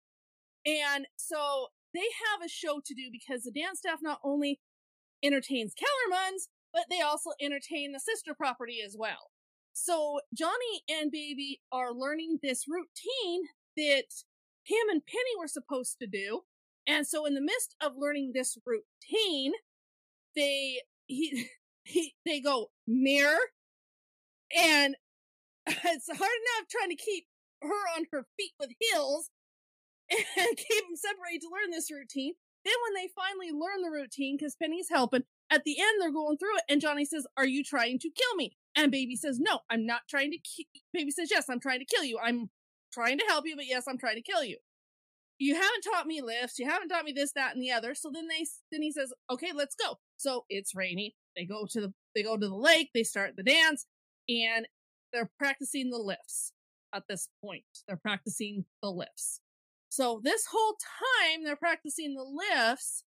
And so they have a show to do because the dance staff not only entertains Kellerman's, but they also entertain the sister property as well. So Johnny and Baby are learning this routine that him and Penny were supposed to do. And so in the midst of learning this routine, they, he, he, they go mirror and it's hard enough trying to keep her on her feet with heels and keep them separated to learn this routine. Then when they finally learn the routine, because Penny's helping, at the end they're going through it, and Johnny says, "Are you trying to kill me?" And Baby says, "No, I'm not trying to." Ki-. Baby says, "Yes, I'm trying to kill you. I'm trying to help you, but yes, I'm trying to kill you. You haven't taught me lifts. You haven't taught me this, that, and the other." So then they, then he says, "Okay, let's go." So it's rainy. They go to the they go to the lake, they start the dance, and they're practicing the lifts at this point. They're practicing the lifts. So this whole time they're practicing the lifts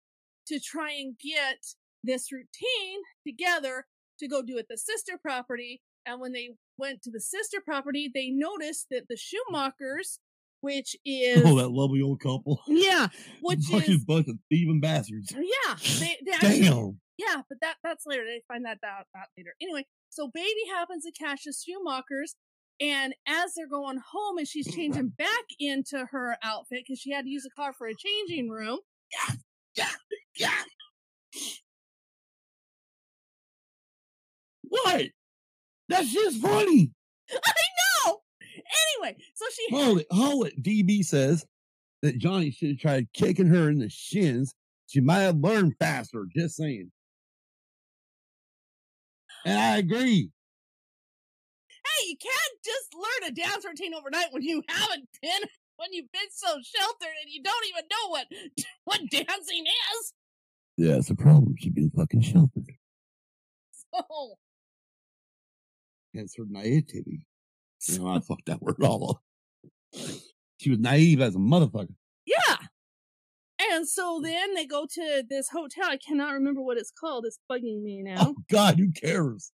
to try and get this routine together to go do at the sister property. And when they went to the sister property, they noticed that the mm. Schumachers, which oh, is Oh, that lovely old couple. yeah, which Fucking is bunch of thieving bastards. yeah, they, they actually, Damn. yeah, but that that's later. They find that out, out later. Anyway, so baby happens to catch the Schumachers, and as they're going home, and she's changing back into her outfit because she had to use the car for a changing room. Yeah. What? That shit's funny. I know. Anyway, so she Hold it, hold it. DB says that Johnny should have tried kicking her in the shins. She might have learned faster. Just saying. And I agree. hey, you can't just learn a dance routine overnight when you haven't been when you've been so sheltered and you don't even know what what dancing is. Yeah, it's a problem. She's been fucking sheltered. So Hence her naivety. You know, I fucked that word all up. She was naive as a motherfucker. yeah. And so then they go to this hotel. I cannot remember what it's called. It's bugging me oh, now. Oh God, who cares?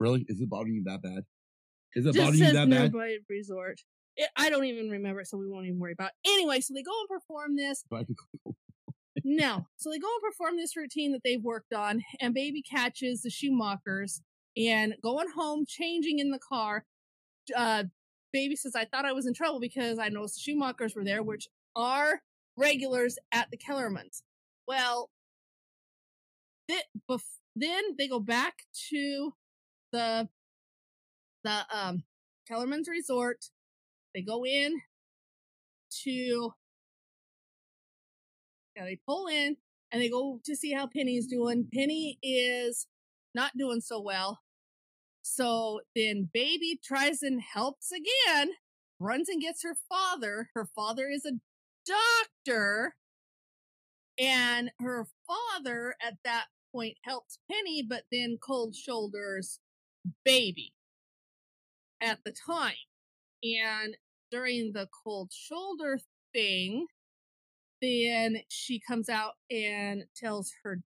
Really? Is it bothering you that bad? Is it Just says that bad? nearby resort. It, I don't even remember, so we won't even worry about. It. Anyway, so they go and perform this. Do I have to go- No. So they go and perform this routine that they've worked on, and baby catches the Schumachers and going home, changing in the car. Uh, baby says, I thought I was in trouble because I noticed the Schumachers were there, which are regulars at the Kellermans. Well, th- bef- then they go back to the the um Kellerman's resort. They go in to yeah, they pull in and they go to see how Penny's doing. Penny is not doing so well. So then baby tries and helps again, runs and gets her father. Her father is a doctor. And her father at that point helps Penny, but then cold shoulders baby at the time. And during the cold shoulder thing, then she comes out and tells her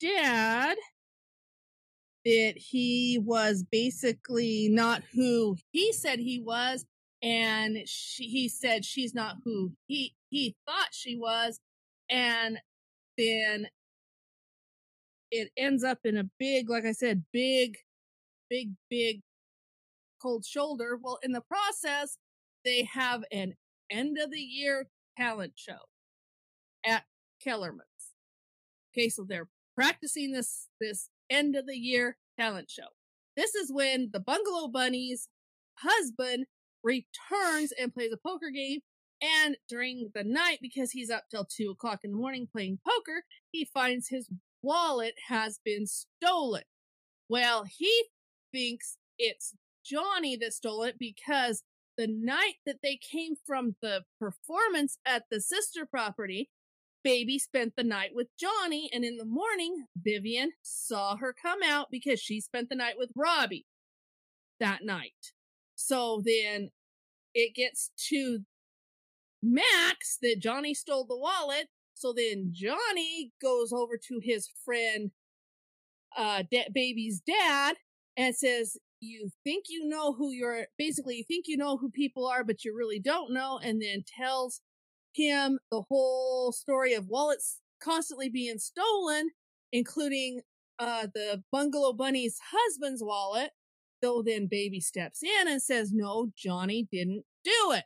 dad that he was basically not who he said he was and she, he said she's not who he he thought she was and then it ends up in a big like i said big big big cold shoulder well in the process they have an end of the year talent show at kellerman's okay so they're practicing this this end of the year talent show. This is when the bungalow bunny's husband returns and plays a poker game and during the night because he's up till two o'clock in the morning playing poker he finds his wallet has been stolen. Well he thinks it's johnny that stole it because the night that they came from the performance at the sister property Baby spent the night with Johnny, and in the morning, Vivian saw her come out because she spent the night with Robbie that night. So then it gets to Max that Johnny stole the wallet. So then Johnny goes over to his friend, uh, baby's dad and says, you think you know who you're, basically, you think you know who people are, but you really don't know. And then tells him the whole story of wallets constantly being stolen, including uh, the Bungalow Bunny's husband's wallet. Though then baby steps in and says, no, Johnny didn't do it.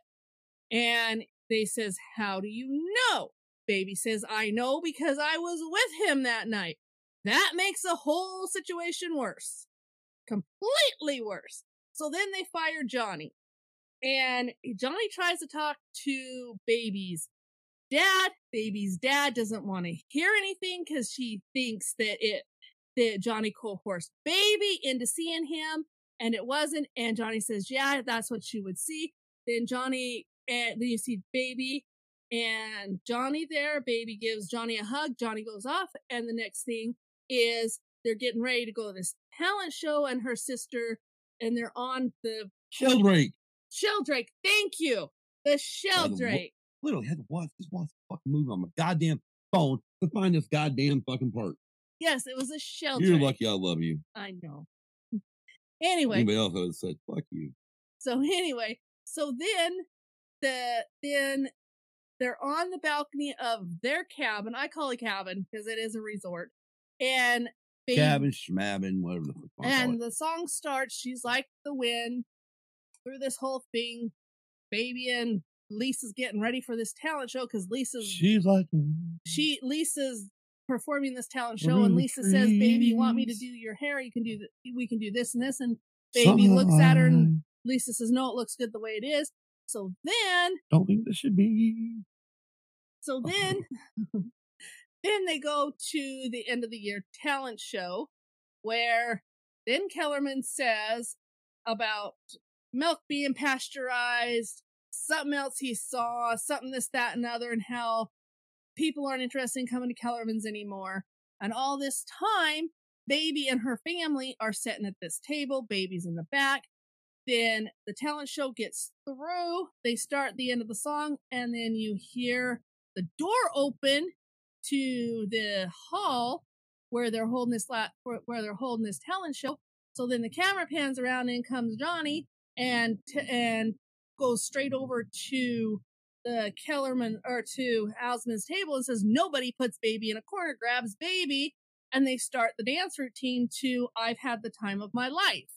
And they says, how do you know? Baby says, I know because I was with him that night. That makes the whole situation worse. Completely worse. So then they fire Johnny. And Johnny tries to talk to Baby's dad. Baby's dad doesn't want to hear anything because she thinks that it that Johnny coerced Baby into seeing him, and it wasn't. And Johnny says, "Yeah, that's what she would see." Then Johnny and then you see Baby and Johnny there. Baby gives Johnny a hug. Johnny goes off, and the next thing is they're getting ready to go to this talent show, and her sister, and they're on the Sheldrake. Sheldrake. Thank you, the Sheldrake. Literally had to watch this watch the fucking movie on my goddamn phone to find this goddamn fucking part. Yes, it was a Sheldrake. You're lucky I love you. I know. Anyway, Anybody else would have said, fuck you. So anyway, so then the then they're on the balcony of their cabin. I call it cabin because it is a resort. And they, Cabin, schmabbing, whatever the fuck. you wanna call and the song starts. She's like the wind through this whole thing. Baby and Lisa's getting ready for this talent show because Lisa's She's like, she Lisa's performing this talent show, and Lisa says, "Baby, you want me to do your hair? You can do. We can do this and this." And Baby looks at her, and Lisa says, "No, it looks good the way it is." So then, don't think this should be. so then, then they go to the end of the year talent show, where then Kellerman says about milk being pasteurized, something else he saw, something this, that, and other, and how people aren't interested in coming to Kellerman's anymore. And all this time, Baby and her family are sitting at this table. Baby's in the back. Then the talent show gets through. They start the end of the song, and then you hear the door open to the hall where they're holding this la- where they're holding this talent show. So then the camera pans around, and comes Johnny, and and goes straight over to the Kellerman or to Alsman's table and says, Nobody puts baby in a corner, grabs baby, and they start the dance routine to I've had the time of my life.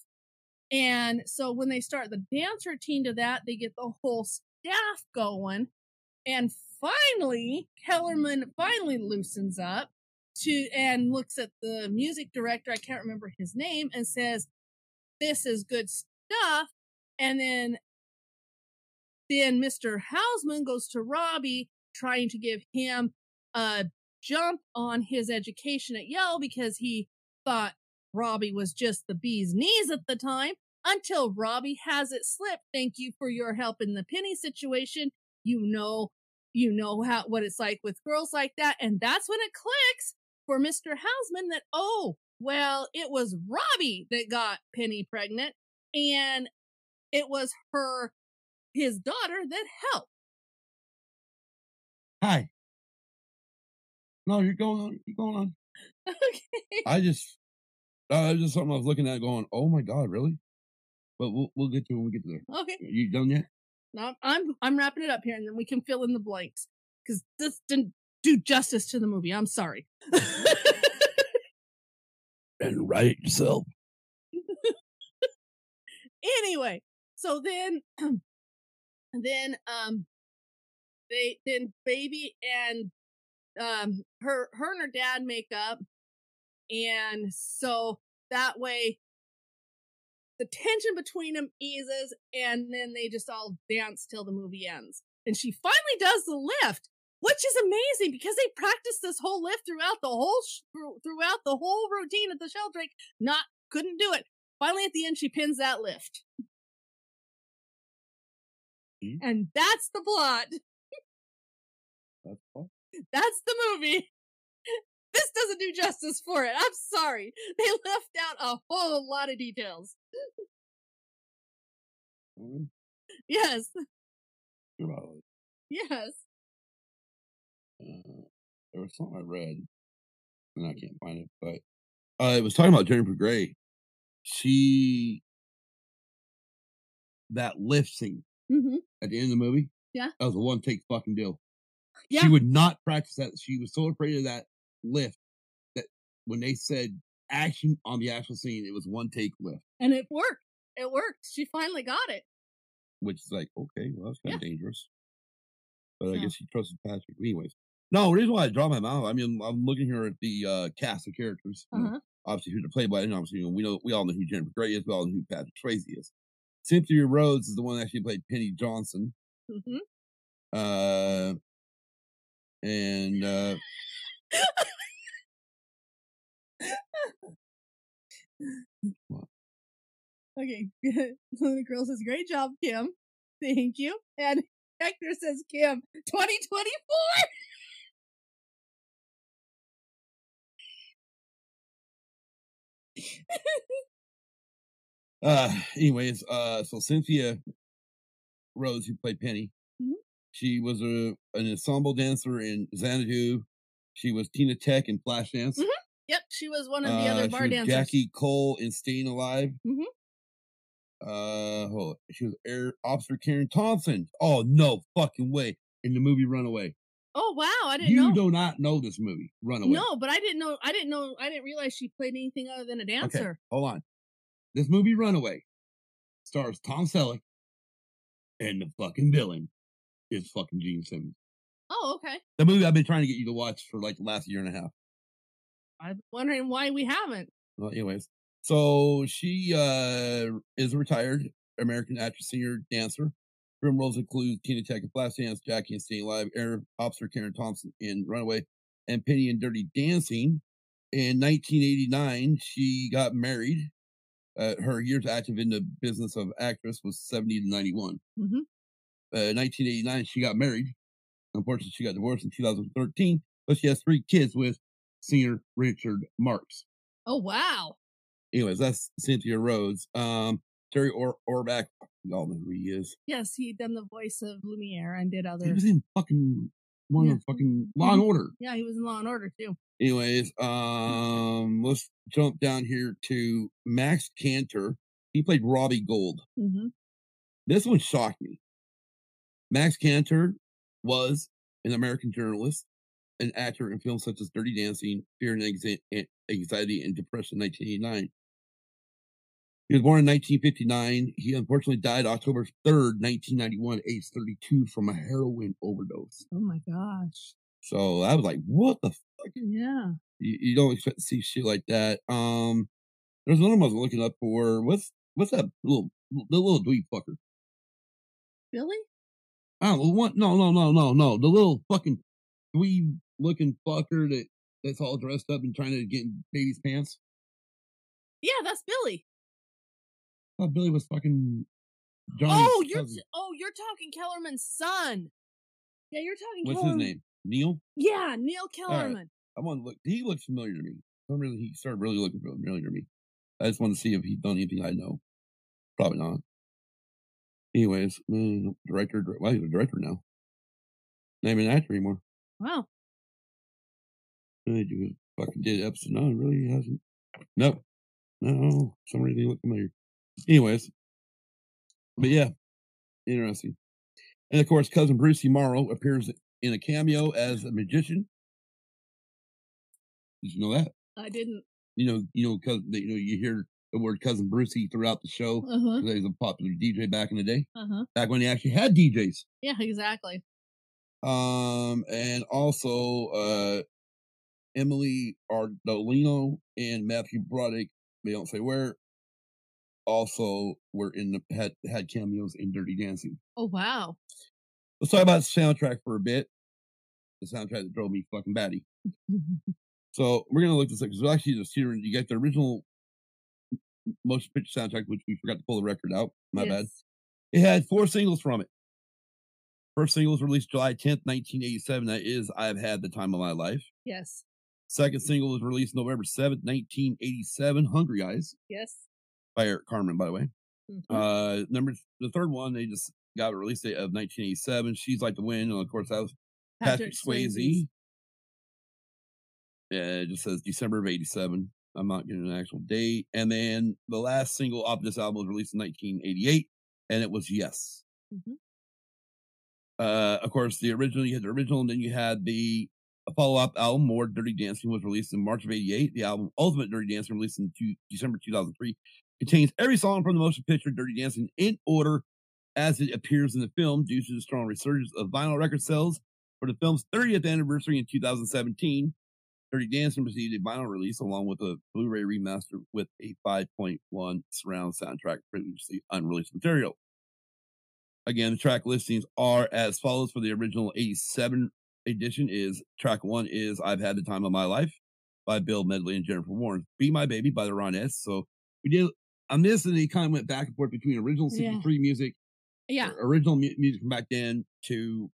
And so when they start the dance routine to that, they get the whole staff going. And finally, Kellerman finally loosens up to and looks at the music director, I can't remember his name, and says, This is good stuff. And then then Mr. Houseman goes to Robbie, trying to give him a jump on his education at Yale because he thought Robbie was just the bee's knees at the time until Robbie has it slip. Thank you for your help in the penny situation. You know, you know how what it's like with girls like that. And that's when it clicks for Mr. Houseman that, oh, well, it was Robbie that got Penny pregnant and it was her his daughter that helped. Hi. No, you're going on. You're going on. okay. I just, uh, just something I was looking at going, oh my God, really? But we'll, we'll get to it when we get to there. Okay. Are You done yet? Now I'm I'm wrapping it up here and then we can fill in the blanks. Because this didn't do justice to the movie. I'm sorry. And write yourself. anyway, so then then um they then baby and um her her and her dad make up and so that way the tension between them eases and then they just all dance till the movie ends. And she finally does the lift which is amazing because they practiced this whole lift throughout the whole sh- throughout the whole routine at the sheldrake not couldn't do it. Finally at the end she pins that lift. Hmm. and that's the plot. That's that's the movie this doesn't do justice for it i'm sorry they left out a whole lot of details Mm, yes it. yes Uh, there was something I read, and I can't find it, but uh, it was talking about Jennifer Grey. She that lift scene hmm at the end of the movie. Yeah. that was a one take fucking deal. yeah She would not practice that. She was so afraid of that lift that when they said action on the actual scene, it was one take lift, and it worked it worked she finally got it which is like okay, well that's kind of dangerous. But I Yeah. guess she trusted Patrick. Anyways, no, the reason why I draw my mouth. I mean, I'm looking here at the uh, cast of characters. uh-huh obviously who to play by, and obviously we know we all know who Jennifer Grey is, we all know who Patrick Swayze is. Cynthia Rhodes is the one that actually played Penny Johnson. Mm-hmm. Uh, and uh, okay Luna girl says great job kim thank you and Hector says Kim, 2024. Uh, anyways, uh, so Cynthia Rhodes, who played Penny, Mhm. she was a an ensemble dancer in Xanadu. She was Tina Tech in Flashdance. Mhm. Yep, she was one of the Uh, other bar dancers. Jackie Cole in Staying Alive. Mhm. Uh, hold on. she was Air Officer Karen Thompson. Oh no, fucking way! In the movie Runaway. Oh wow, I didn't You know. do not know this movie, Runaway. No, but I didn't know. I didn't know. I didn't realize she played anything other than a dancer. Okay, Hold on. This movie Runaway stars Tom Selleck, and the fucking villain is fucking Gene Simmons. Oh, okay. The movie I've been trying to get you to watch for like the last year and a half. I'm wondering why we haven't. Well, anyways, so she uh is a retired American actress, singer, dancer. Film roles include Tina Tech in Flashdance, Jackie and Staying Alive, Air Officer Karen Thompson in Runaway, and Penny and Dirty Dancing. In 1989, she got married. Uh, her years active in the business of actress was 70 to 91. Mm-hmm. Uh, 1989, she got married. Unfortunately, she got divorced in 2013, but she has three kids with singer Richard Marx Oh wow. anyways, that's Cynthia Rhodes. Um, Jerry or- Orbach, y'all know who he is. Yes, he done the voice of Lumiere and did other. He was in fucking one Yeah. of fucking Law and Mhm. Order. Yeah, he was in Law and Order too. Anyways, um, let's jump down here to Max Cantor. He played Robbie Gold. Mm-hmm. This one shocked me. Max Cantor was an American journalist, an actor in films such as Dirty Dancing, Fear and and Anxiety, and Depression, 1989. He was born in 1959. He unfortunately died October 3rd, 1991, age 32, from a heroin overdose. Oh my gosh. So I was like, what the fuck? Yeah. You, you don't expect to see shit like that. Um, there's another one I was looking up for. What's what's that little the little dweeb fucker? Billy? I don't know what. No, no, no, no, no. The little fucking dweeb looking fucker that that's all dressed up and trying to get in baby's pants. Yeah, that's Billy. I thought Billy was fucking. Johnny's oh, you're cousin. oh, you're talking Kellerman's son. Yeah, you're talking. What's Kellerman. his name? Neil. Yeah, Neil right. Kellerman. I want to look. He looks familiar to me. Don't really. He started really looking familiar to me. I just want to see if he's done anything I know. Probably not. Anyways, man, director. dir- Well, he's a director now. Not even an actor anymore. Wow. Really, he fucking did episode nine. Really, he hasn't. Nope. No, some reason he look familiar. Anyways, but yeah, interesting. And of course, cousin Brucie Morrow appears in a cameo as a magician. Did you know that? I didn't. You know, you know, cause you know, you hear the word cousin Brucie throughout the show. Uh huh. 'cause He was a popular DJ back in the day, Uh huh. back when he actually had DJs. Yeah, exactly. Um, and also uh Emily Ardolino and Matthew Broderick, they don't say where, also were in the had had cameos in Dirty Dancing. Oh wow. Let's talk about the soundtrack for a bit. The soundtrack that drove me fucking batty. So we're gonna look this up because actually this here you got the original motion picture soundtrack, which we forgot to pull the record out. My bad. It had four singles from it. First single was released July 10th, 1987. That is I've Had the Time of My Life. Yes. Second single was released November 7th, 1987. Hungry Eyes Yes. by Eric Carmen, by the way. Mhm. Uh, number the third one, they just got a release date of 1987. She's Like the Wind. And of course, that was Patrick, Swayze. Yeah, it just says December of 87. I'm not getting an actual date. And then the last single off this album was released in 1988, and it was Yes. Mhm. Uh, of course, the original, you had the original, and then you had the follow up album, More Dirty Dancing, was released in March of 88. The album Ultimate Dirty Dancing, released in two, December 2003, contains every song from the motion picture Dirty Dancing in order as it appears in the film due to the strong resurgence of vinyl record sales for the film's 30th anniversary in 2017. Dirty Dancing received a vinyl release along with a Blu-ray remaster with a 5.1 surround soundtrack previously unreleased material. Again, the track listings are as follows for the original 87 edition is track one is I've Had the Time of My Life by Bill Medley and Jennifer Warnes. Be My Baby by the Ronettes. So we did on this and they kind of went back and forth between original Yeah. 63 music Yeah, original mu- music from back then to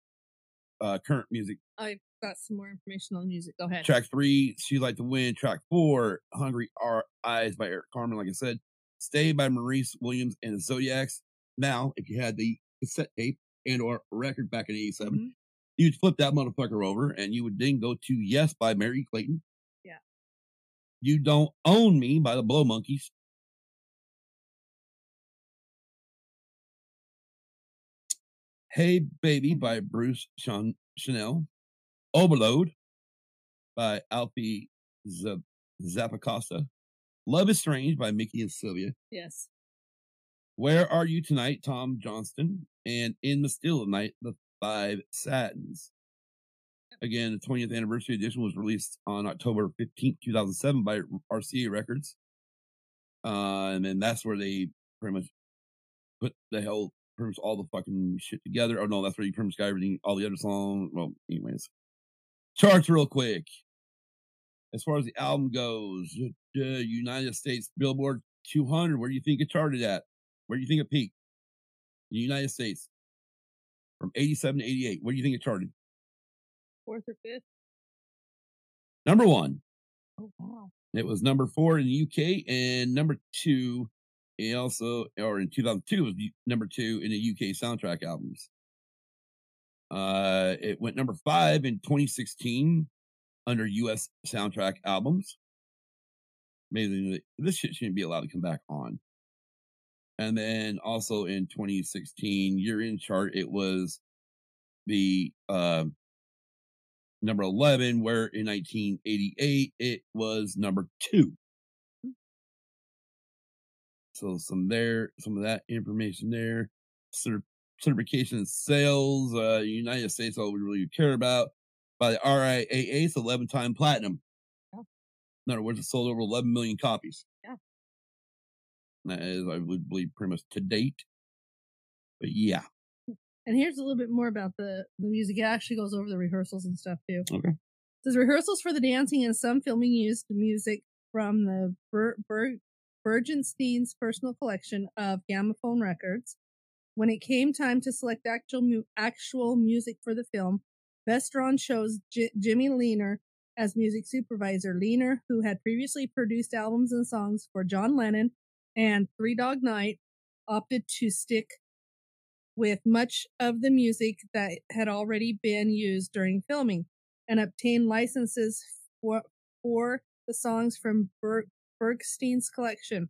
uh, current music. I've got some more information on the music. Go ahead. Track three, She Like to Win. Track four, Hungry Our Eyes by Eric Carmen. Like I said, Stay by Maurice Williams and the Zodiacs. Now, if you had the cassette tape and or record back in 87, Mhm. You'd flip that motherfucker over and you would then go to Yes by Merry Clayton. Yeah. You Don't Own Me by the Blow Monkeys. Hey Baby by Bruce Chan- Channel. Overload by Alfie Z- Zappacosta. Love is Strange by Mickey and Sylvia. Yes. Where Are You Tonight, Tom Johnston. And In the Still of Night, The Five Satins. Again, the 20th anniversary edition was released on October 15th, 2007 by RCA Records. Uh, and that's where they pretty much put the hell, pretty much all the fucking shit together. Oh no, that's where you pretty much got everything, all the other songs. Well, anyways. Charts real quick. As far as the album goes, the United States Billboard 200, where do you think it charted at? Where do you think it peaked? The United States. From 87 to 88. What do you think it charted? Fourth or fifth. Number one. Oh wow. It was number four in the UK and number two. It also, or in 2002, was number two in the UK soundtrack albums. Uh, it went number five in 2016 under US soundtrack albums. Maybe this shit shouldn't be allowed to come back on. And then also in 2016 year in chart, it was the uh, number 11, where in 1988 it was number two. So some there, some of that information there. Cer- certification sales, uh, United States, all we really care about. By the RIAA, it's 11 time platinum. Yeah. In other words, it sold over 11 million copies. That is, I would believe, pretty much to date. But yeah. Mm, and here's a little bit more about the the music. It actually goes over the rehearsals and stuff too. Okay. It says rehearsals for the dancing and some filming used music from the Ber- Ber- Bergenstein's personal collection of gramophone records. When it came time to select actual mu- actual music for the film, Vestron chose J- Jimmy Leaner as music supervisor. Leaner, who had previously produced albums and songs for John Lennon and Three Dog Night, opted to stick with much of the music that had already been used during filming and obtain licenses for, for the songs from Ber- Bergstein's collection.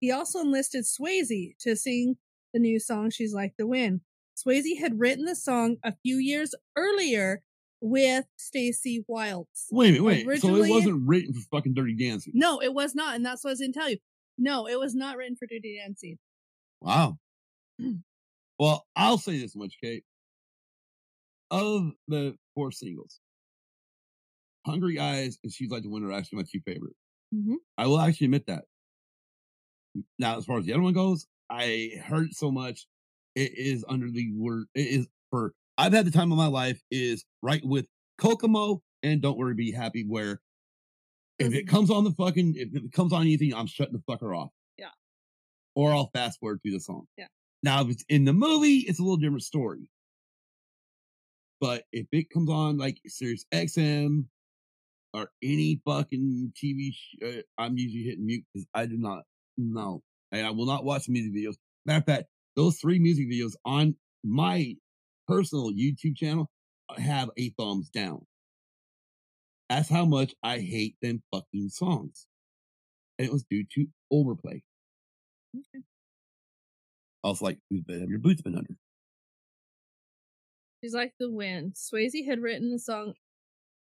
He also enlisted Swayze to sing the new song She's Like the Wind. Swayze had written the song a few years earlier with Stacy Wilds. Wait a minute, wait. so it wasn't written for fucking Dirty Dancing. No, it was not, and that's what I was going to tell you. No, it was not written for Dirty Dancing. Wow. well, I'll say this much, Kate. Of the four singles, Hungry Eyes and She's Like the Winner are actually my two favorite. Mhm. I will actually admit that. Now, as far as the other one goes, I heard it so much. It is under the word. It is for. I've had the time of my life. Is right with Kokomo and Don't Worry, Be Happy. Where if it comes on the fucking, if it comes on anything, I'm shutting the fucker off. Yeah. Or I'll fast forward through the song. Yeah. Now, if it's in the movie, it's a little different story. But if it comes on like Sirius XM or any fucking TV, sh- uh, I'm usually hitting mute because I do not know, and I will not watch music videos. Matter of fact, those three music videos on my personal YouTube channel have a thumbs down. That's how much I hate them fucking songs. And it was due to overplay. Okay. was like, whose bed have your boots been under? She's like the wind. Swayze had written the song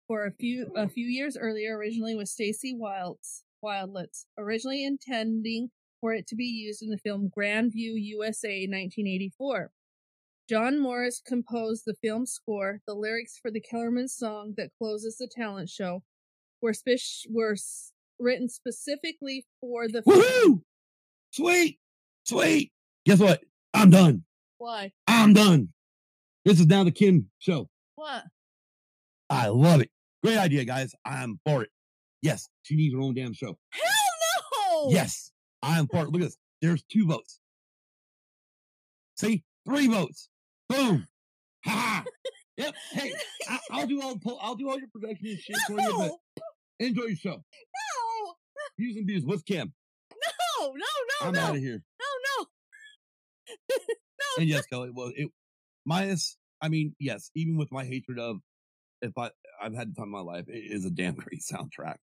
for a few a few years earlier, originally with Stacy Wilds Widelitz, originally intending for it to be used in the film Grandview USA 1984. John Morris composed the film score. The lyrics for the Kellerman song that closes the talent show were spec- were s- written specifically for the film. Sweet! Sweet! Guess what? I'm done. Why? I'm done. This is now the Kim show. What? I love it. Great idea, guys. I'm for it. Yes, she needs her own damn show. Hell no! Yes, I'm for it. Look at this. There's two votes. See, Three votes. Boom. Ha ha. Yep. Hey, I, I'll do all I'll do all your production and shit for you, but enjoy your show. no, Views and views. What's Kim? no, no, no, I'm no, out of here. no, no. And yes, Kelly. Well, it minus. I mean, yes. Even with my hatred of, if I I've had the time of my life, it is a damn great soundtrack.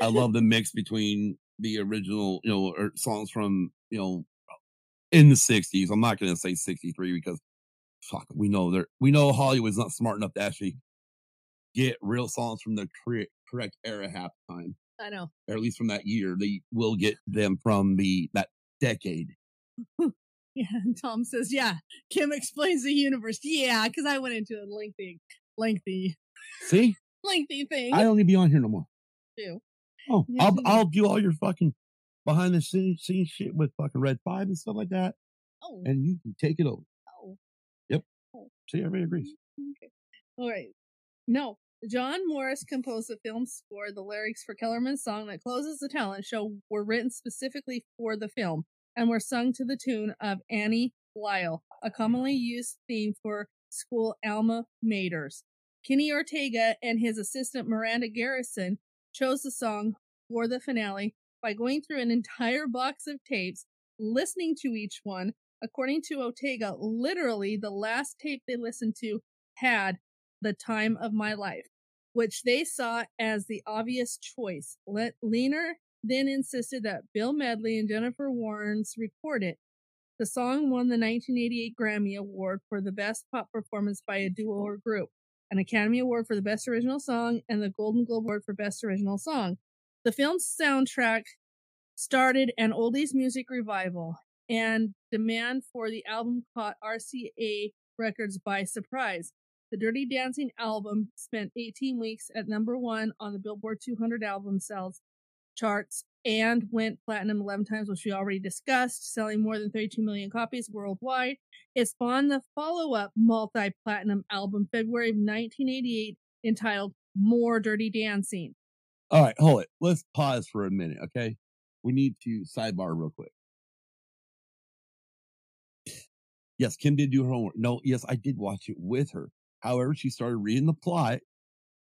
I love the mix between the original, you know, or songs from you know in the '60s. I'm not going to say '63 because fuck, we know they're we know Hollywood's not smart enough to actually get real songs from the correct correct era half time, I know. or at least from that year. They will get them from the that decade. Yeah, and Tom says, "Yeah." Kim explains the universe. Yeah, because I went into a lengthy, lengthy, See, lengthy thing. I don't need to be on here no more. too. Oh, Yeah, I'll I'll do all your fucking behind the scenes scene shit with fucking Red Five and stuff like that, Oh, and you can take it over. See, everybody agrees. Okay. All right. No. John Morris composed the film score. The lyrics for Kellerman's song that closes the talent show were written specifically for the film and were sung to the tune of Annie Lisle, a commonly used theme for school alma maters. Kenny Ortega and his assistant Miranda Garrison chose the song for the finale by going through an entire box of tapes, listening to each one, according to Ortega, literally the last tape they listened to had the time of my life, which they saw as the obvious choice. Le- Leaner then insisted that Bill Medley and Jennifer Warnes record it. The song won the 1988 Grammy Award for the Best Pop Performance by a Duo or Group, an Academy Award for the Best Original Song, and the Golden Globe Award for Best Original Song. The film's soundtrack started an oldies music revival, and demand for the album caught RCA Records by surprise. The Dirty Dancing album spent 18 weeks at number one on the Billboard 200 album sales charts and went platinum 11 times, which we already discussed, selling more than 32 million copies worldwide. It spawned the follow up multi platinum album February of 1988 entitled More Dirty Dancing. All right, hold it. Let's pause for a minute, okay? We need to sidebar real quick. Yes, Kim did do her homework. No, yes, I did watch it with her. However, she started reading the plot.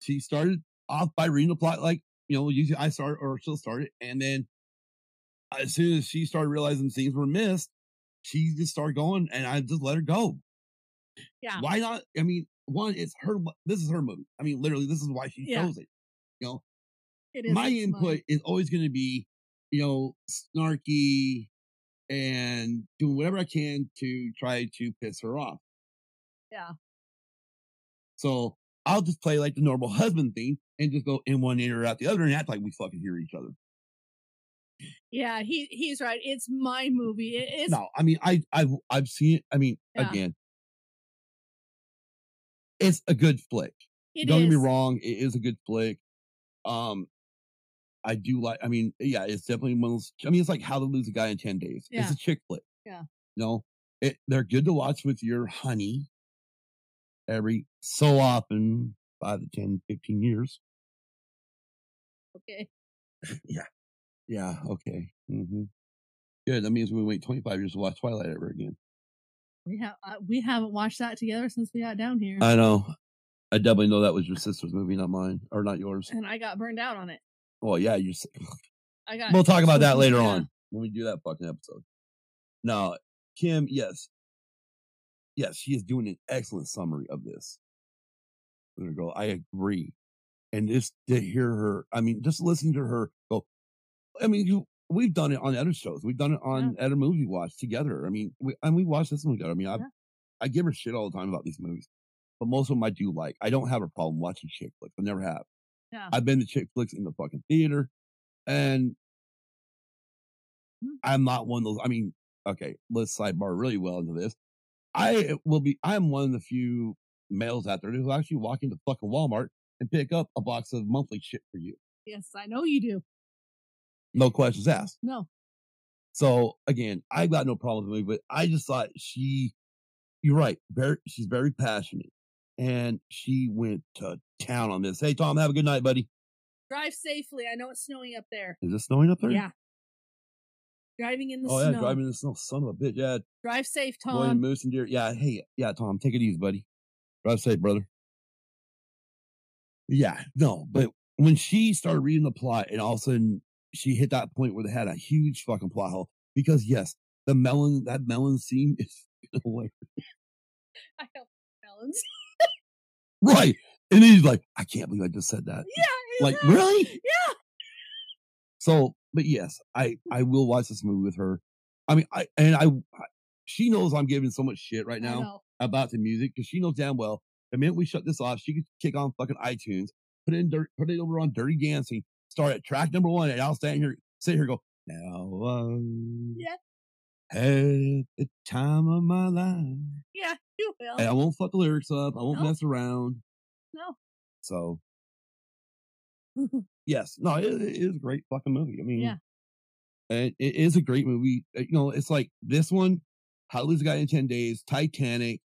She started off by reading the plot, like you know, usually I start or she'll start it, and then as soon as she started realizing things were missed, she just started going, and I just let her go. Yeah. Why not? I mean, one, it's her. This is her movie. I mean, literally, this is why she Yeah. chose it. You know, It is my input mine. is always going to be, you know, snarky and doing whatever I can to try to piss her off. Yeah. So I'll just play like the normal husband thing and just go in one ear or out the other and act like we fucking hear each other. Yeah, he he's right. It's my movie. It's no, I mean, I, I've, I've seen it. I mean, Yeah. again, it's a good flick. it Don't get me wrong, it is a good flick. Um, I do like. I mean, yeah, it's definitely one of those. I mean, it's like How to Lose a Guy in Ten Days. It's a chick flick. Yeah. You know, it, they're good to watch with your honey every so often, five to 10, 15 years. Okay. Yeah. Yeah. Okay. hmm Good. That means we wait twenty five years to watch Twilight ever again. We have uh, we haven't watched that together since we got down here, I know. I definitely know that was your sister's movie, not mine, or not yours. and I got burned out on it. Well, yeah, you're. s- I got. We'll talk about that later Yeah. on when we do that fucking episode. Now, Kim, yes, yes, she is doing an excellent summary of this. There we go. I agree, and just to hear her, I mean, just listening to her go. I mean, you, we've done it on other shows. We've done it on other movies we watched together. I mean, we, and we watched this one together. I mean, I, Yeah. I give her shit all the time about these movies, but most of them I do like. I don't have a problem watching chick flicks. I never have. Yeah. I've been to chick flicks in the fucking theater, and Hmm. I'm not one of those. I mean, okay, let's sidebar really well into this. I will be. I'm one of the few males out there who actually walk into fucking Walmart and pick up a box of monthly shit for you. Yes, I know you do. No questions asked. No. So again, I got no problem with me, but I just thought she, you're right. Very, she's very passionate, and she went to town on this. Hey, Tom, have a good night, buddy. Drive safely. I know it's snowing up there. Is it snowing up there? Yeah. Driving in the Oh snow. yeah, driving in the snow, son of a bitch. Yeah, Drive safe, Tom. moose and deer. Yeah, hey, yeah, Tom, take it easy, buddy. Drive safe, brother. Yeah, no, but when she started reading the plot, and all of a sudden she hit that point where they had a huge fucking plot hole. Because yes, the melon, that melon scene is hilarious. I have melons. right, and he's like, I can't believe I just said that. Yeah. like really? Yeah. So, but yes, I I will watch this movie with her. I mean, I and I, I she knows I'm giving so much shit right now about the music because she knows damn well the minute we shut this off, she could kick on fucking iTunes, put it in dirt, put it over on Dirty Dancing, start at track number one, and I'll stand here, sit here, and go now. Um, Yeah. Had the time of my life. Yeah, you will. And I won't fuck the lyrics up. I won't No. mess around. No. So yes, no, it, it is a great fucking movie. I mean, Yeah. and it is a great movie. Uh, You know, it's like this one, How to Lose a Guy in Ten Days, Titanic.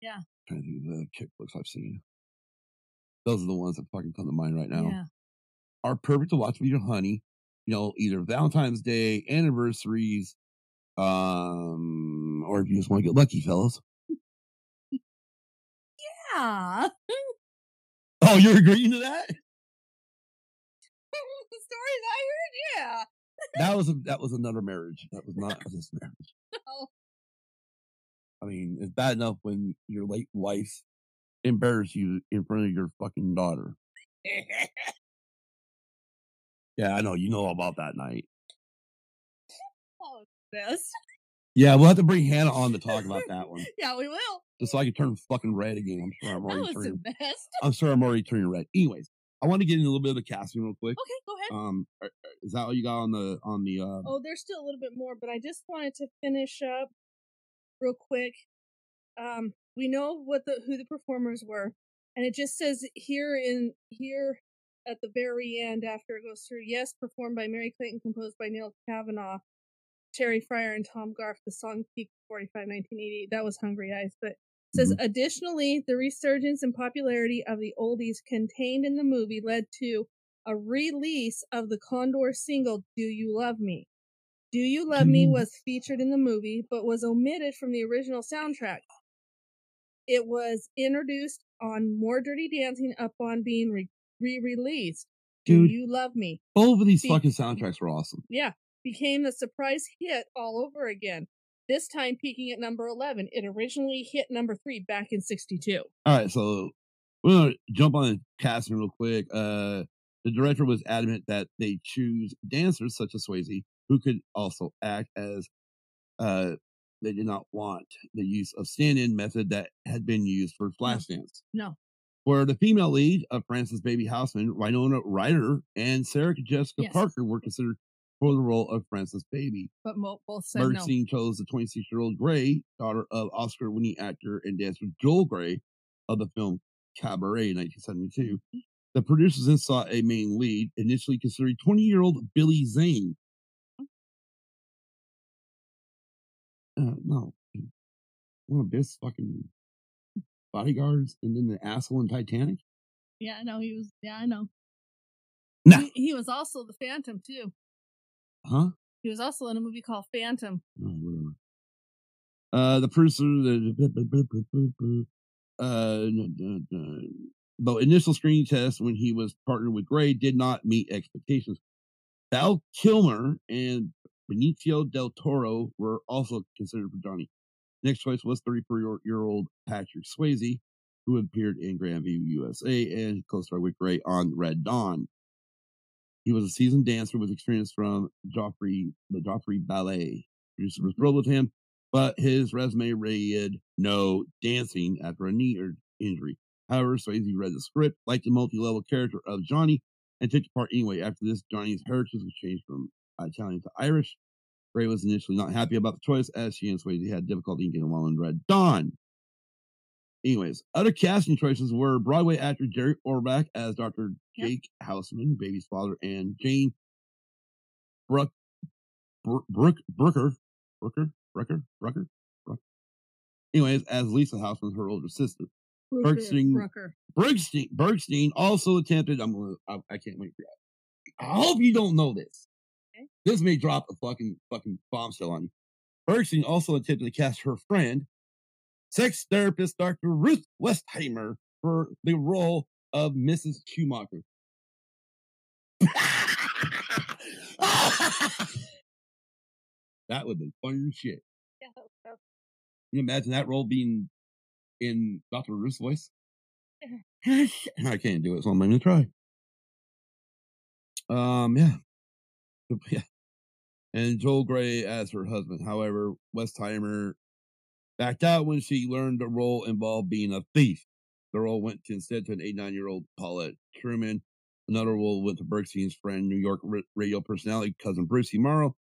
Yeah. trying to think of the kick books I've seen. Those are the ones that fucking come to mind right now. Yeah. Are perfect to watch with your honey. You know, either Valentine's Day, anniversaries, um, or if you just want to get lucky, fellas. Yeah. Oh, you're agreeing to that? the stories I heard, yeah. That was a, that was another marriage. That was not this marriage. Oh, I mean, it's bad enough when your late wife embarrass you in front of your fucking daughter. Yeah, I know. You know about that night. oh, best. Yeah, we'll have to bring Hannah on to talk about that one. Yeah, we will. Just so I can turn fucking red again. I'm sure I'm That already was turning. the best. I'm sure I'm already turning red. Anyways, I want to get into a little bit of the casting real quick. Okay, go ahead. Um, is that all you got on the on the? Uh, Oh, there's still a little bit more, but I just wanted to finish up real quick. Um, we know what the who the performers were, and it just says here in here at the very end after it goes through. Yes, performed by Merry Clayton, composed by Neil Kavanaugh, Terry Fryer, and Tom Graf. The song peaked 45, 1988. That was Hungry Eyes, but says mm-hmm. additionally, the resurgence and popularity of the oldies contained in the movie led to a release of the Condor single "Do You Love Me." "Do You Love Do Me" mm-hmm. was featured in the movie, but was omitted from the original soundtrack. It was introduced on More Dirty Dancing upon being re- re-released. "Do Dude. You Love Me" both of these Be- fucking soundtracks were awesome. yeah, became a surprise hit all over again. This time peaking at number 11. It originally hit number 3 back in 62. All right, so we're gonna jump on casting real quick. Uh, the director was adamant that they choose dancers such as Swayze, who could also act as. Uh, they did not want the use of stand-in method that had been used for Flashdance. No. For the female lead of Frances Baby Houseman, Winona Ryder and Sarah Jessica Yes. Parker were considered for the role of Frances Baby. But mo- both said no. Chose the 26 year old Grey, daughter of Oscar winning actor and dancer Joel Grey of the film Cabaret in 1972. The producers then sought a main lead, initially considering 20 year old Billy Zane. Uh, no. One of Biff's fucking bodyguards and then the asshole in Titanic? Yeah, I know he was. Yeah, I know. Nah. He, he was also the Phantom too. Huh? He was also in a movie called Phantom. Oh, whatever. Uh, the producer, the, uh, the initial screening test when he was partnered with Grey did not meet expectations. Val Kilmer and Benicio del Toro were also considered for Johnny. Next choice was 34 year old Patrick Swayze, who appeared in Grandview, USA, and co-starred with Grey on Red Dawn. He was a seasoned dancer with experience from Joffrey, the Joffrey Ballet. Producer was thrilled with him, but his resume read no dancing after a knee injury. However, Swayze read the script, liked the multi-level character of Johnny, and took the part anyway. After this, Johnny's heritage was changed from Italian to Irish. Grey was initially not happy about the choice, as she and Swayze had difficulty in getting along in Red Dawn. Anyways, other casting choices were Broadway actor Jerry Orbach as Dr. Yep. Jake Houseman, baby's father, and Jane Bruck, Br- Brook, Brooker, Brooker, Brooker, Brooker, Brooker. Anyways, as Lisa Houseman, her older sister. Bergstein, Brooker. Bergstein, Bergstein also attempted. I'm gonna. I, I can't wait for that. I hope you don't know this. Okay. This may drop a fucking fucking bombshell on you. Bergstein also attempted to cast her friend, sex therapist Dr. Ruth Westheimer, for the role of Mrs. Schumacher. that would be fun as shit. Yeah, that- Can you imagine that role being in Dr. Ruth's voice? I can't do it, so I'm gonna try. Um, yeah. Yeah. And Joel Grey as her husband. However, Westheimer backed out when she learned the role involved being a thief. The role went to instead to an 89 year old Paulette Trueman. Another role went to Bergstein's friend, New York radio personality cousin Brucie Morrow.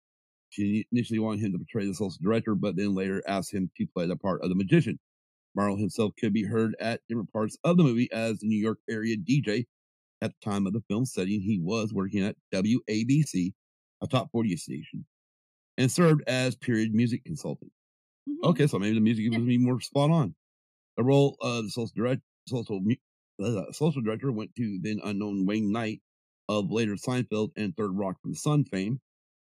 She initially wanted him to portray the social director, but then later asked him to play the part of the magician. Morrow himself could be heard at different parts of the movie as the New York area DJ. At the time of the film setting, he was working at WABC, a top 40 station, and served as period music consultant. Mhm. Okay, so maybe the music was be more spot on. The role of the social direct, social uh, social director went to then unknown Wayne Knight of later Seinfeld and Third Rock from the Sun fame.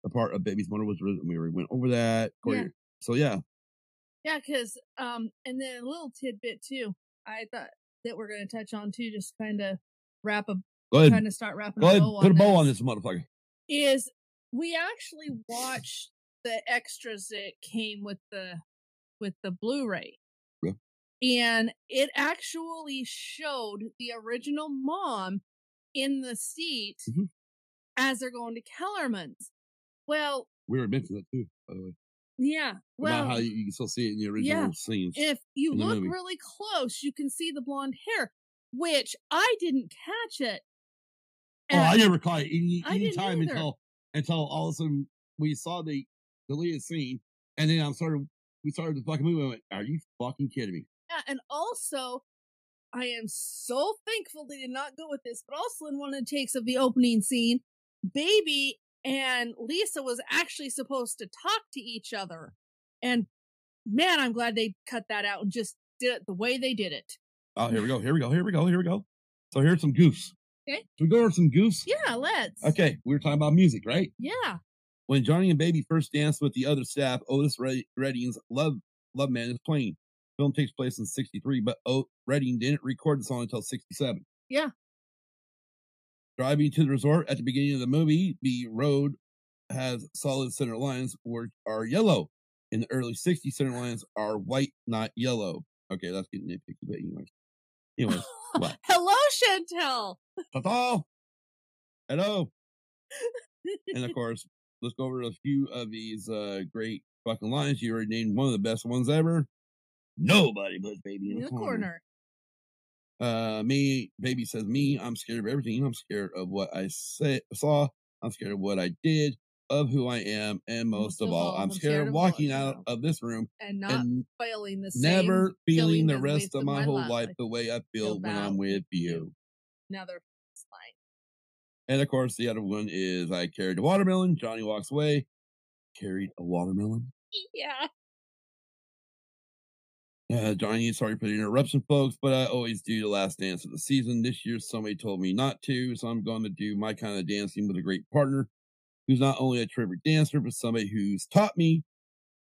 The part of Baby's mother was written. We already went over that. Yeah. So yeah, Yeah, because um, and then a little tidbit too. I thought that we're going to touch on too, just kind of wrap a go ahead. kind of start wrapping Go a ahead. bow Put a on bow on this. this motherfucker. Is we actually watched the extras that came with the with the Blu-ray, Yeah. and it actually showed the original mom in the seat Mhm. as they're going to Kellerman's. Well, We were mentioned that too, by the way. yeah. Well, about how you, you can still see it in the original yeah. scenes. if you look movie. really close, you can see the blonde hair, which I didn't catch it. Oh, I never caught it any, any time either. until until all of a sudden we saw the deleted scene, and then I'm started we started the fucking movie. I went, "Are you fucking kidding me?" yeah, and also, I am so thankful they did not go with this. But also, in one of the takes of the opening scene, Baby and Lisa was actually supposed to talk to each other, and man, I'm glad they cut that out and just did it the way they did it. Oh, here we go. Here we go. Here we go. Here we go. So here's some goofs. Okay. Should we go over some goofs? Yeah, let's. Okay, we were talking about music, right? Yeah. When Johnny and Baby first dance with the other staff, Otis Redding's "Love Love Man" is playing. Film takes place in '63, but o- Redding didn't record the song until '67. Yeah. Driving to the resort at the beginning of the movie, the road has solid center lines, which are yellow. In the early '60s, center lines are white, not yellow. Okay, that's getting nitpicky, but anyways. Anyways, What? Hello, Chantal. ta-ta! Hello. and of course, let's go over a few of these uh great fucking lines. You already named one of the best ones ever. Nobody puts baby in, in the corner. corner. Uh, me, baby says me. I'm scared of everything. I'm scared of what I say, saw. I'm scared of what I did, of who I am, and most, of all, I'm scared, of walking out of this room and not and failing the same. never feeling the rest of my whole life life. the way I feel when I'm with you. Another. And of course, the other one is I carried a watermelon. Johnny walks away. Carried a watermelon. Yeah. Uh, Johnny, sorry for the interruption, folks, but I always do the last dance of the season. This year, somebody told me not to, so I'm going to do my kind of dancing with a great partner who's not only a terrific dancer, but somebody who's taught me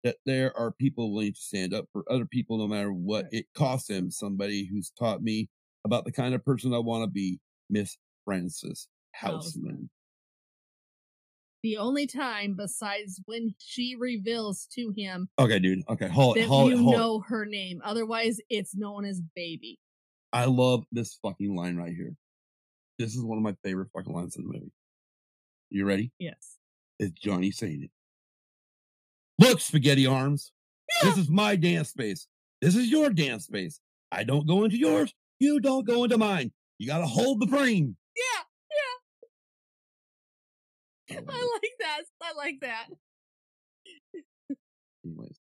that there are people willing to stand up for other people no matter what it costs them. Somebody who's taught me about the kind of person I want to be, Miss Frances Oh. Houseman. Houseman. The only time besides when she reveals to him Okay, dude. Okay, hold it, that hold you hold know her name. Otherwise, it's known as baby. I love this fucking line right here. This is one of my favorite fucking lines in the movie. You ready? Yes. It's Johnny saying it. Look, spaghetti arms. This is my dance space. This is your dance space. I don't go into yours. You don't go into mine. You gotta hold the frame. Yeah. Yeah. I um, like that. I like that. Anyways.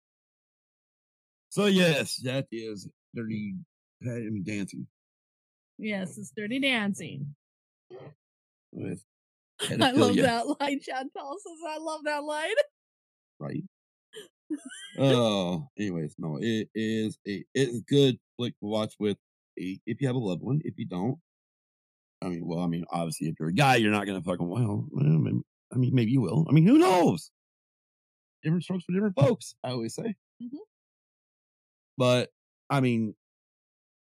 So yes, that is dirty dancing Yes, it's dirty dancing. with I love that line. Chantal says, I love that line. right? oh, anyways, no, it is a it's a good flick to watch with a if you have a loved one. If you don't, I mean, well, I mean, obviously, if you're a guy, you're not gonna fucking well, well maybe, I mean, maybe you will. I mean, who knows? Different strokes for different folks. I always say. Mhm. But I mean,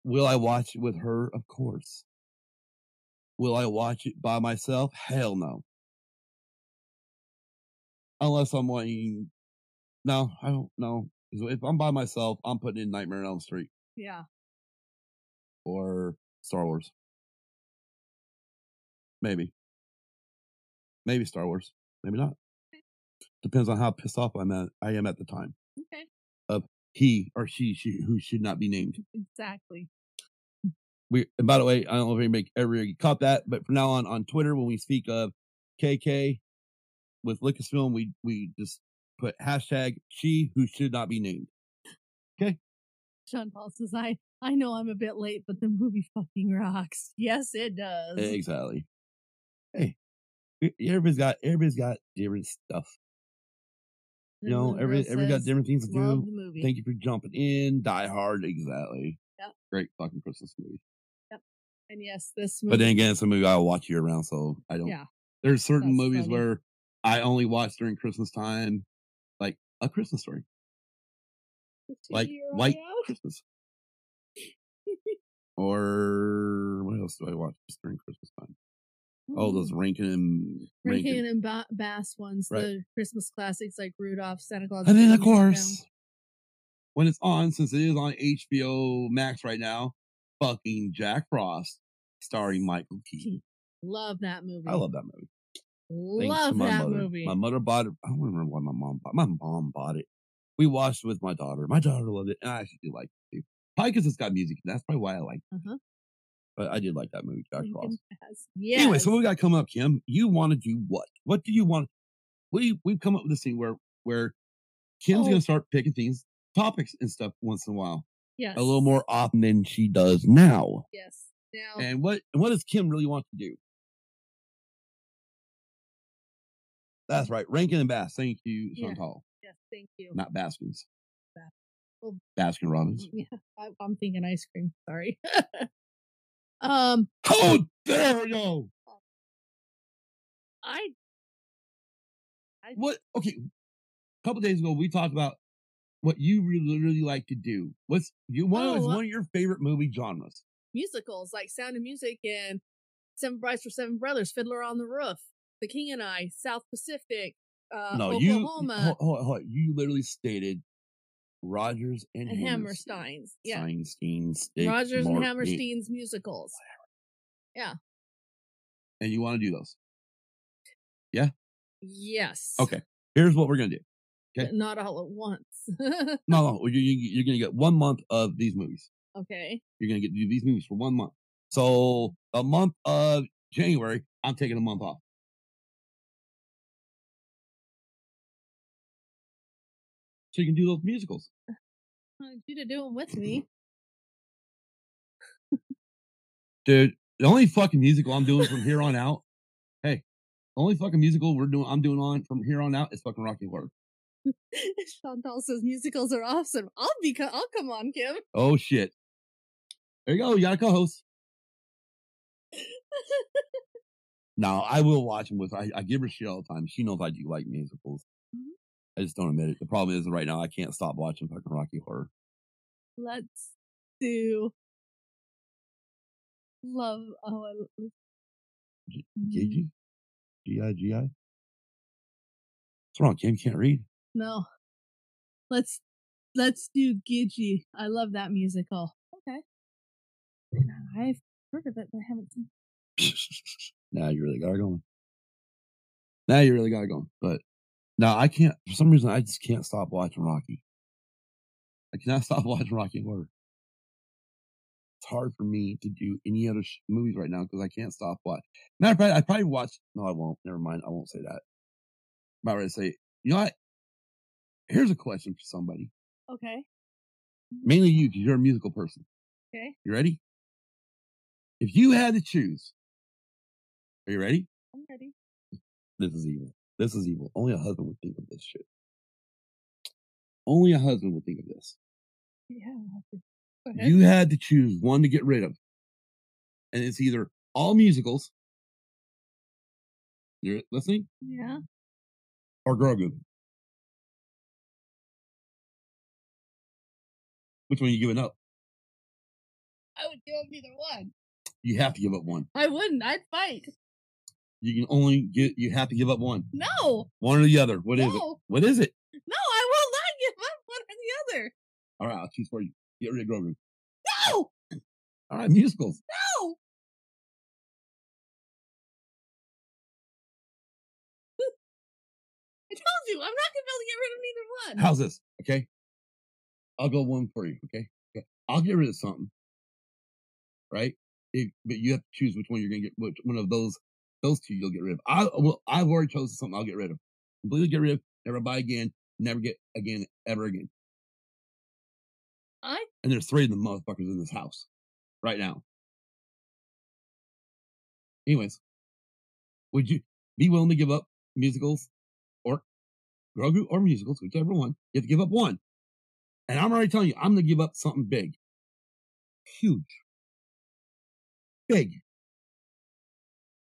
will I watch it with her? Of course. Will I watch it by myself? Hell no. Unless I'm wanting. No, I don't know. If I'm by myself, I'm putting in Nightmare on Elm Street Yeah. or Star Wars. Maybe. Maybe Star Wars. Maybe not. Depends on how pissed off I'm at. I am at the time. Okay. He or she, she who should not be named. Exactly. We and by the way, I don't know if anybody ever caught that, but from now on on Twitter, when we speak of KK with Lucasfilm, we we just put hashtag she who should not be named. Okay. Sean Paul says, I, I know I'm a bit late, but the movie fucking rocks. Yes, it does. Exactly. Hey, everybody's got everybody's got different stuff. You know, And every Rose every got different things to do. Thank you for jumping in. Die Hard, exactly. Yep. Great fucking Christmas movie. Yep. And yes, this movie. But then again, it's a movie I'll watch year round, so I don't. Yeah. There's certain That's movies funny. where I only watch during Christmas time, like A Christmas Story, like White. Christmas, or what else do I watch just during Christmas time? Oh, those Rankin and Rankin Rankin. and ba- Bass ones, Right. the Christmas classics like Rudolph, Santa Claus. And then, of course, when it's on, since it is on HBO Max right now, fucking Jack Frost, starring Michael Keaton. Love that movie. I love that movie. Love my that mother. movie. My mother bought it. I don't remember why my mom bought. My mom bought it. We watched it with my daughter. My daughter loved it, and I actually do like it too. Probably because it's got music. That's probably why I like. it. Uh-huh. But I did like that movie, Jack Frost. Yes. Anyway, so what we got to come up, Kim? You want to do what? What do you want? We we've come up with this thing where where Kim's Oh. gonna start picking things, topics and stuff once in a while, yes. a little more often than she does now. Yes. Now, And what what does Kim really want to do? That's right, Rankin and Bass. Thank you, Yeah. Chantal. yes, thank you. Not Baskins. Baskin Robbins. Yeah, I'm thinking ice cream. Sorry. um, How dare you? I What? Okay, a couple days ago we talked about what you really really like to do. What's you one of Oh, uh one of your favorite movie genres? musicals like Sound of Music and Seven Brides for Seven Brothers, Fiddler on the Roof, The King and I, South Pacific, uh, no, you hold, hold, hold, you literally stated Rodgers and, and Hammerstein's. Yeah, Rodgers and Hammerstein's musicals. Yeah. And you want to do those? Yeah? Yes. Okay, here's what we're gonna do. okay. But not all at once. No, no, you, you, you're gonna get one month of these movies. okay. You're gonna get do these movies for one month. So the month of January, I'm taking a month off. So you can do those musicals. I want you to do them with me. Dude, the only fucking musical I'm doing from here on out, hey, the only fucking musical we're doing I'm doing on from here on out is fucking Rocky Horror. Chantal says musicals are awesome. I'll be. Co- I'll come on, Kim. Oh shit. There you go, you got a co-host. No, I will watch them with I, I give her shit all the time. She knows I do like musicals. I just don't admit it. The problem is right now I can't stop watching fucking Rocky Horror. Let's do. Love. Oh, I love- G- mm-hmm. Gigi? G-I-G-I? What's wrong, Kim? You can't read? No. Let's let's do Gigi. I love that musical. Okay. I've heard of it, but I haven't seen. now you really got it going. Now you really got it going. But now I can't, for some reason, I just can't stop watching Rocky. I cannot stop watching Rocky Horror. It's hard for me to do any other sh- movies right now because I can't stop watching. Matter of fact, I probably watch. No, I won't. Never mind. I won't say that. I'm about to say, you know what? Here's a question for somebody. Okay. Mainly you, because you're a musical person. Okay. You ready? If you had to choose, are you ready? I'm ready. This is evil. This is evil. Only a husband would think of this shit. Only a husband would think of this. Yeah. I'll have to- Go ahead. You had to choose one to get rid of. And it's either all musicals, You're listening? Yeah. Or Grogu? Which one are you giving up? I would give up either one. You have to give up one. I wouldn't. I'd fight. You can only get. You have to give up one. No. One or the other. What is it? What is it? No, I will not give up one or the other. All right, I'll choose for you. Get rid of Grogu. No. All right, musicals. No. I told you, I'm not gonna be able to get rid of neither one. How's this? Okay. I'll go one for you. Okay. okay. I'll get rid of something. Right. It, but you have to choose which one you're gonna get. Which one of those those two you'll get rid of. I well, I've already chosen something. I'll get rid of. Completely get rid of. Never buy again. Never get again ever again. I And there's three of the motherfuckers in this house right now. Anyways, would you be willing to give up musicals or Grogu or musicals, whichever one? You have to give up one. And I'm already telling you, I'm going to give up something big. Huge. Big.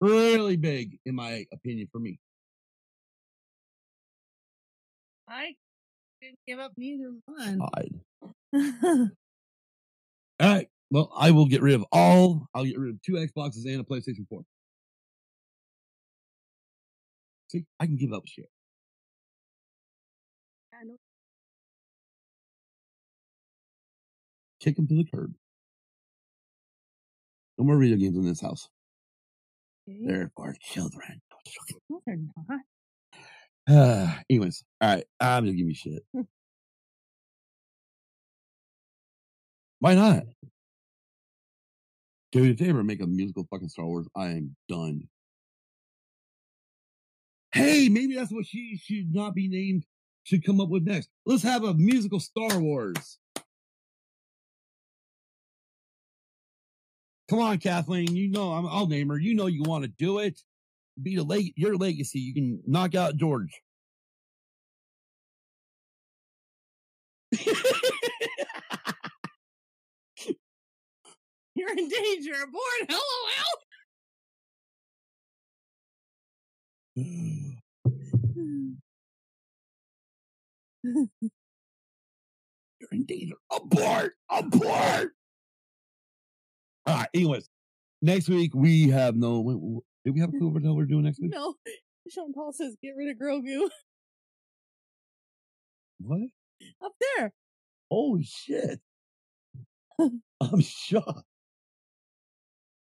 Really big, in my opinion, for me. I didn't give up neither one. All right. Well, I will get rid of all. I'll get rid of two Xboxes and a PlayStation 4. See, I can give up shit. I know. Kick them to the curb. No more video games in this house. Okay. They're for children. No, they're not. Uh, anyways, all right. I'm gonna give you shit. Why not? Dude, if they ever make a musical fucking Star Wars, I am done. Hey, maybe that's what she should not be named should come up with next. Let's have a musical Star Wars. Come on, Kathleen. You know I'm, I'll name her. You know you want to do it. Be the leg your legacy. You can knock out George. You're in danger. Aboard. LOL. You're in danger. Abort! Abort! All right. Anyways, next week we have no. Wait, wait, did we have a clue what we're doing next week? no. Sean Paul says get rid of Grogu. What? Up there. Holy shit! I'm shocked.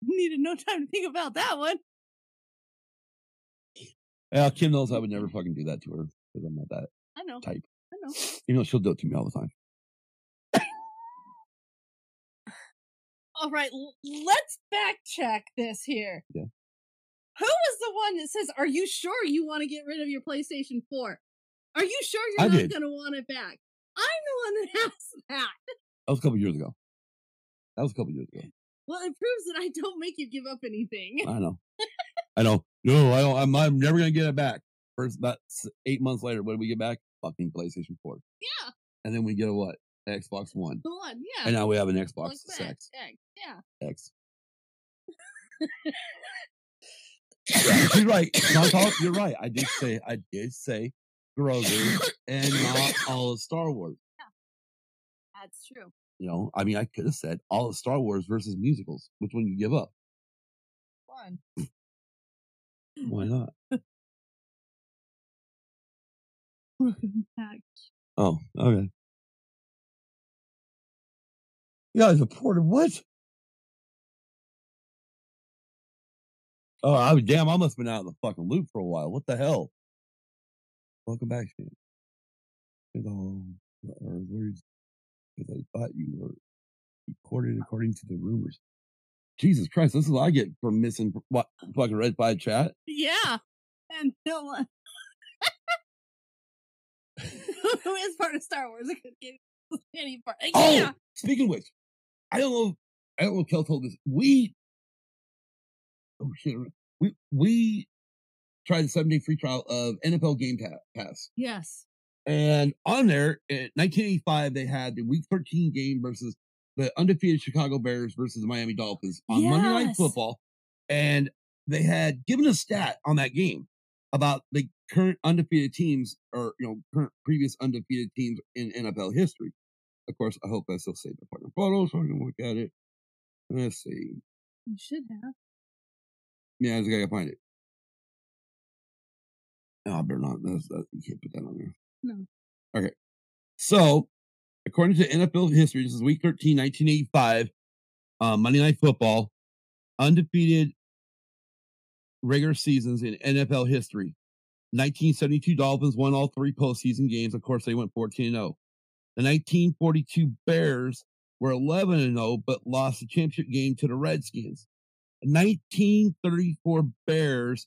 Needed no time to think about that one. Yeah, Kim knows I would never fucking do that to her because I'm not that I know. type. I know. You know, she'll do it to me all the time. All right, let's back check this here. Yeah. Who was the one that says, "Are you sure you want to get rid of your PlayStation 4? Are you sure you're I not going to want it back?" I'm the one that asked that. That was a couple years ago. That was a couple years ago. Well, it proves that I don't make you give up anything. I know. I know. No, I don't. I'm, I'm never gonna get it back. First, about eight months later, what do we get back? Fucking PlayStation 4. Yeah, And then we get a what? Xbox One. the one. Yeah. And now we have an Xbox X. X, Yeah. X. you're right. Not all, you're right. I did say I did say Grogu and not all of Star Wars. Yeah. That's true. You know, I mean, I could have said all of Star Wars versus musicals. Which one you give up? One. Why not? Welcome back. Oh, okay. You guys reported what? Oh, I was damn. I must have been out of the fucking loop for a while. What the hell? Welcome back, Stan. And, um, or words because I thought you were reported according to the rumors. Jesus Christ, this is what I get for missing what fucking red by chat. Yeah. And no one. Who is part of Star Wars? I could give any part. Oh, Yeah. speaking of which, I don't know. I don't know if Kel told this. We, oh shit, we we tried the seven day free trial of NFL Game Pass, Yes. and on there in 1985 they had the Week 13 game versus the undefeated Chicago Bears versus the Miami Dolphins on Monday Night Football, and they had given a stat on that game. about the current undefeated teams or you know current previous undefeated teams in NFL history. Of course, I hope I still save the partner photo so I can look at it. Let's see. You should have. Yeah, I just gotta find it. No, I better not. That's, that, you can't put that on there. No. Okay. So, according to NFL history, this is week 13, 1985, uh, Monday Night Football, undefeated regular seasons in NFL history. 1972 Dolphins won all three postseason games. Of course, they went 14 0. The 1942 Bears were 11 and 0, but lost the championship game to the Redskins. The 1934 Bears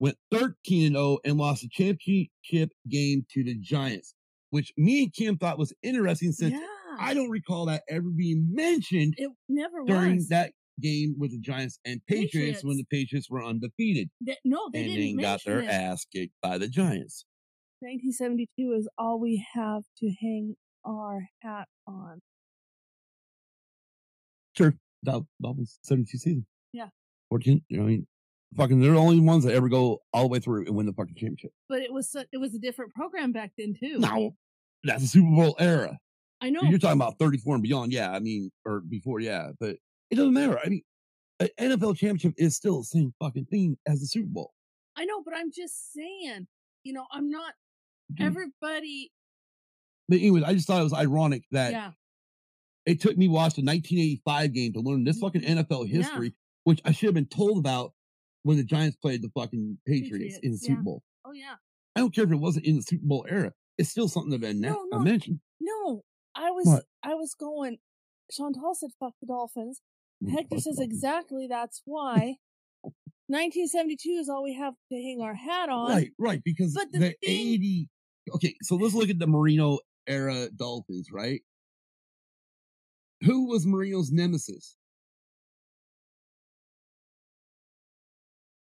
went 13 and 0 and lost the championship game to the Giants, which me and Kim thought was interesting since yeah. I don't recall that ever being mentioned It never during was. that game with the Giants and Patriots, when the Patriots were undefeated That- no, they and didn't then got their it. ass kicked by the Giants. 1972 is all we have to hang our hat on. Sure. Dol- Dolphins 72 season. Yeah. 14. You know, I mean, fucking, they're the only ones that ever go all the way through and win the fucking championship. But it was it was a different program back then too. No, that's the Super Bowl era. I know. You're talking about 34 and beyond. Yeah. I mean, or before. Yeah. But it doesn't matter. I mean, an NFL championship is still the same fucking thing as the Super Bowl. I know, but I'm just saying. You know, I'm not. Dude. Everybody. But anyways, I just thought it was ironic that Yeah. it took me watching the 1985 game to learn this fucking NFL Yeah. history, which I should have been told about when the Giants played the fucking Patriots, in the Super yeah. Bowl. Oh yeah. I don't care if it wasn't in the Super Bowl era. It's still something that I, No, no. mentioned. No, I was. What? I was going. Chantal said, "Fuck the Dolphins." Mm, Hector says exactly that's why. 1972 is all we have to hang our hat on. Right, right. Because But the, the thing- 80. Okay, so let's look at the Marino era Dolphins, right? Who was Marino's nemesis?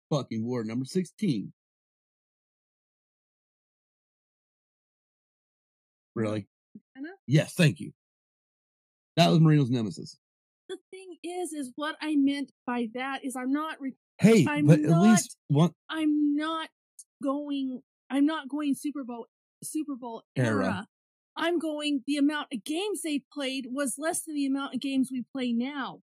Fucking war number 16. Really? Anna? Yes, thank you. That was Marino's nemesis. The thing is, is what I meant by that is I'm not. Re- Hey, I'm but at least one I'm not going. I'm not going Super Bowl. Super Bowl Era. era. I'm going. The amount of games they played was less than the amount of games we play now.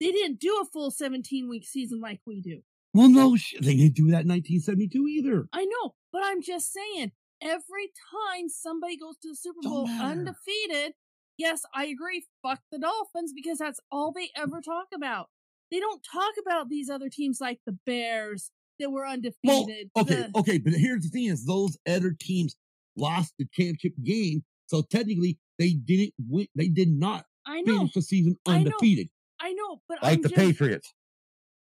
They didn't do a full 17 week season like we do. Well, no, sh- they didn't do that in 1972 either. I know, but I'm just saying, every time somebody goes to the Super Don't Bowl matter. undefeated, yes, I agree, fuck the Dolphins because that's all they ever talk about. They don't talk about these other teams like the Bears that were undefeated. Well, undefeated. okay, the- okay, but here's the thing: is those other teams lost the championship game, so technically they didn't win. They did not I know, finish the season I know, undefeated, I know, but like I'm the just, Patriots.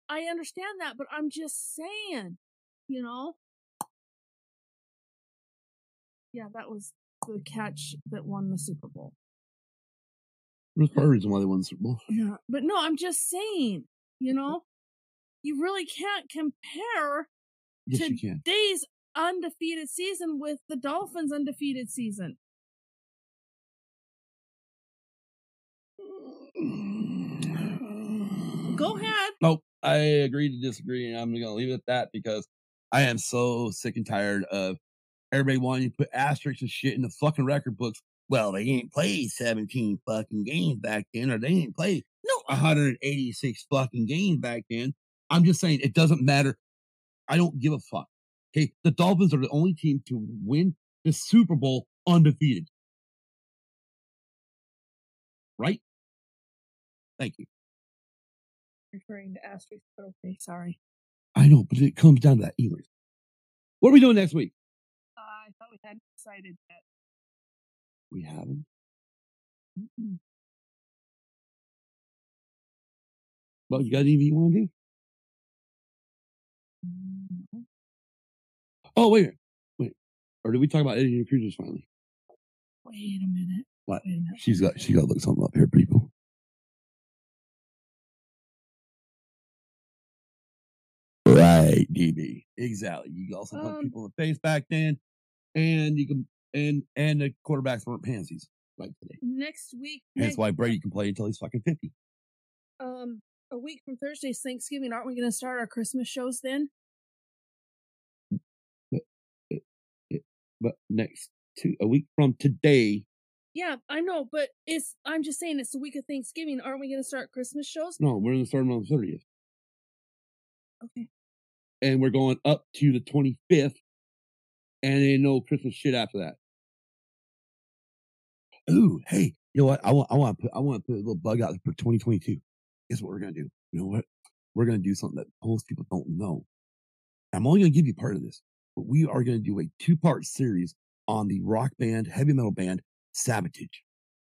I understand that, but I'm just saying, you know. Yeah, that was the catch that won the Super Bowl. That's part of the reason why they won the Super Bowl. Yeah, but no, I'm just saying, you know, you really can't compare Yes, to you can. today's undefeated season with the Dolphins' undefeated season. Go ahead. Nope, I agree to disagree, and I'm going to leave it at that because I am so sick and tired of everybody wanting to put asterisks and shit in the fucking record books. Well, they ain't played 17 fucking games back then, or they ain't played no 186 fucking games back then. I'm just saying it doesn't matter. I don't give a fuck. Okay, the Dolphins are the only team to win the Super Bowl undefeated. Right? Thank you. Referring to asterisk, but okay, sorry. I know, but it comes down to that anyways. What are we doing next week? I thought we hadn't decided yet. We haven't. Well, you got anything you want to do? Oh, wait, wait. Or did we talk about Eddie and Cruisers finally? Wait a minute. What? Wait a minute. She's got she got to look something up here, people. Right, DB. Exactly. You also put Um, people in the face back then, and you can and and the quarterbacks weren't pansies like today. Next week, next, why Brady can play until he's fucking fifty. um, a week from Thursday's Thanksgiving. Aren't we going to start our Christmas shows then? But next two a week from today. Yeah, I know, but it's. I'm just saying it's the week of Thanksgiving. Aren't we going to start Christmas shows? No, we're gonna start on the thirtieth, Okay. and we're going up to the twenty fifth, and then no Christmas shit after that. Ooh, hey, you know what? I want, I want to put, I want to put a little bug out for twenty twenty two. Guess what we're gonna do? You know what? We're gonna do something that most people don't know. I'm only gonna give you part of this, but we are gonna do a two part series on the rock band, heavy metal band, Savatage.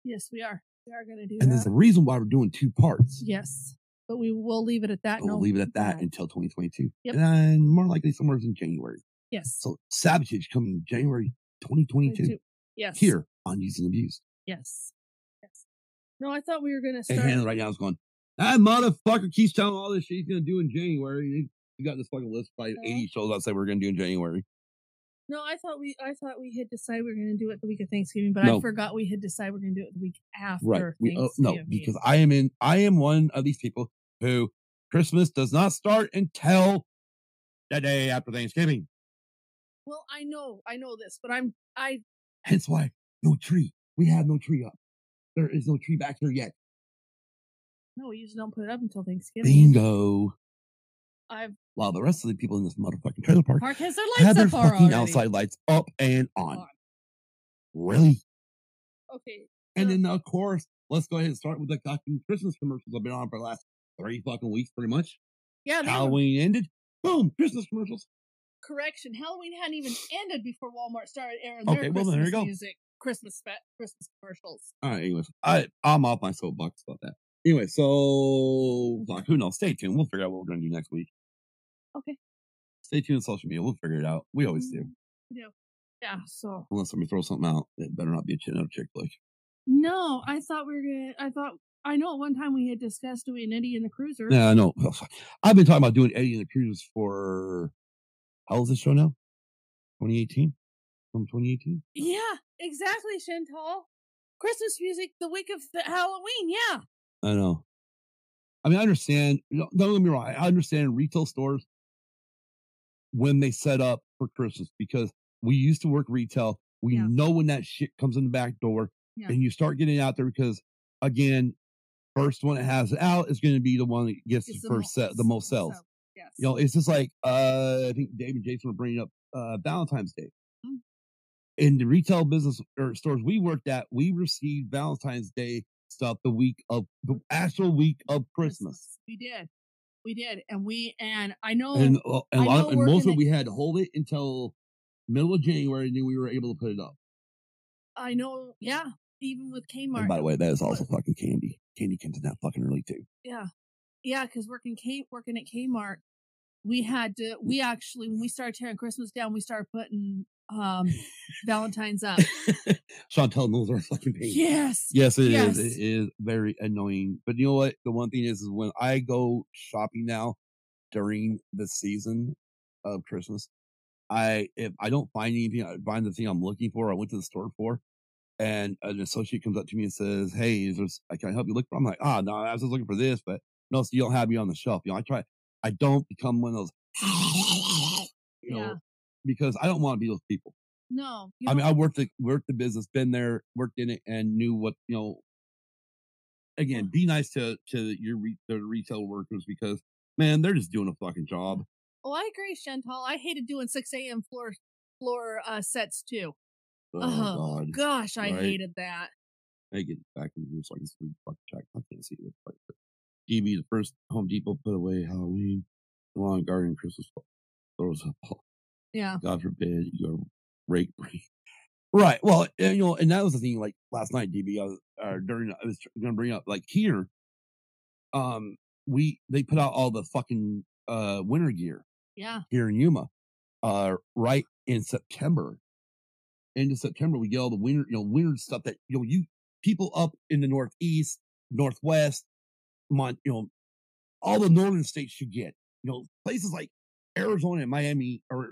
Yes, we are. We are going to do And there's a reason why we're doing two parts. Yes, but we will leave it at that. And we'll no, leave it at that that. until 2022. Yep. And more likely somewhere in January. Yes. So Savatage coming January 2022 22. Yes. here on Used and Abused. Yes. Yes. No, I thought we were going to And start. Hannah right now is going, that motherfucker keeps telling all this shit he's going to do in January. He got this fucking list by Yeah. 80 shows I said we are going to do in January. No, I thought we I thought we had decided we were going to do it the week of Thanksgiving, but No. I forgot we had decided we're going to do it the week after. Right. We, oh, no, because I am in, I am one of these people who Christmas does not start until the day after Thanksgiving. well, I know, I know this, but I'm I Hence why no tree. We have no tree up. There is no tree back here yet. no, we usually don't put it up until Thanksgiving. Bingo. I've While the rest of the people in this motherfucking trailer park Park has their have lights their up already. fucking outside lights up and on. On. Really? Okay. And then of course, let's go ahead and start with the fucking Christmas commercials I've been on for the last three fucking weeks, pretty much. yeah, they were- Halloween ended. Boom, Christmas commercials. correction. Halloween hadn't even ended before Walmart started airing Okay, their well, Christmas there you go. music, Christmas spe- Christmas commercials. All right, anyways, I I'm off my soapbox about that. Anyway, so like, who knows? Stay tuned. We'll figure out what we're gonna do next week. Okay. Stay tuned on social media. We'll figure it out. We always do. Mm-hmm. Yeah. Yeah. So Unless somebody throws something out, it better not be a chin out chick flick. no, I thought we were gonna. I thought I know at one time we had discussed doing Eddie and the Cruiser. Yeah, I know. I've been talking about doing Eddie and the Cruisers for how old is this show now? 2018? From 2018? Yeah, exactly, Chantal. Christmas music the week of the Halloween. Yeah. I know. I mean, I understand. Don't get me wrong. I understand retail stores when they set up for Christmas because we used to work retail. We Yeah. know when that shit comes in the back door Yeah. and you start getting out there because, again, first one that has it out is going to be the one that gets It's the first set, the most sales. so- yes. You know, it's just like uh, I think Dave and Jason were bringing up uh, Valentine's Day. Mm. In the retail business or stores we worked at, we received Valentine's Day stuff the week of the actual week of Christmas. We did. We did. And we and I know And, uh, and, a I lot, know and most of it we had to hold it until middle of January, and then we were able to put it up. I know yeah, even with Kmart. And by the way, that is also fucking candy. Candy comes in that fucking early too. Yeah. Yeah, because working K working at Kmart, we had to we actually when we started tearing Christmas down, we started putting um Valentine's up. Chantal knows our fucking pain. yes. Yes, it is. Yes. It is very annoying. But you know what? The one thing is, is when I go shopping now during the season of Christmas, I if I don't find anything, I find the thing I'm looking for. I went to the store for, and an associate comes up to me and says, "Hey, is there? s- Can I help you look for?" I'm like, "Ah, no, I was just looking for this, but no, so you don't have me on the shelf." You know, I try. I don't become one of those, you know, Yeah. Because I don't want to be those people. No. I mean, I worked the worked the business, been there, worked in it, and knew what you know. Again, be nice to to your re, the retail workers because man, they're just doing a fucking job. oh, I agree, Chantal. I hated doing six AM floor floor uh sets too. Oh, Oh, God, gosh, I Right. hated that. I get back in here so I can see fucking check. I can't see it. But DB, the first Home Depot put away Halloween, lawn garden, Christmas throws up. all- Yeah. God forbid you go rake break. Right. Well, and, you know, and that was the thing. Like last night, DB, I was, uh, during I was going to bring up like here, um, we they put out all the fucking uh winter gear Yeah. here in Yuma, uh, right in September. End of September, we get all the winter, you know, winter stuff that you know you people up in the northeast, northwest, Mon, you know, all the northern states should get. You know, places like Arizona and Miami, or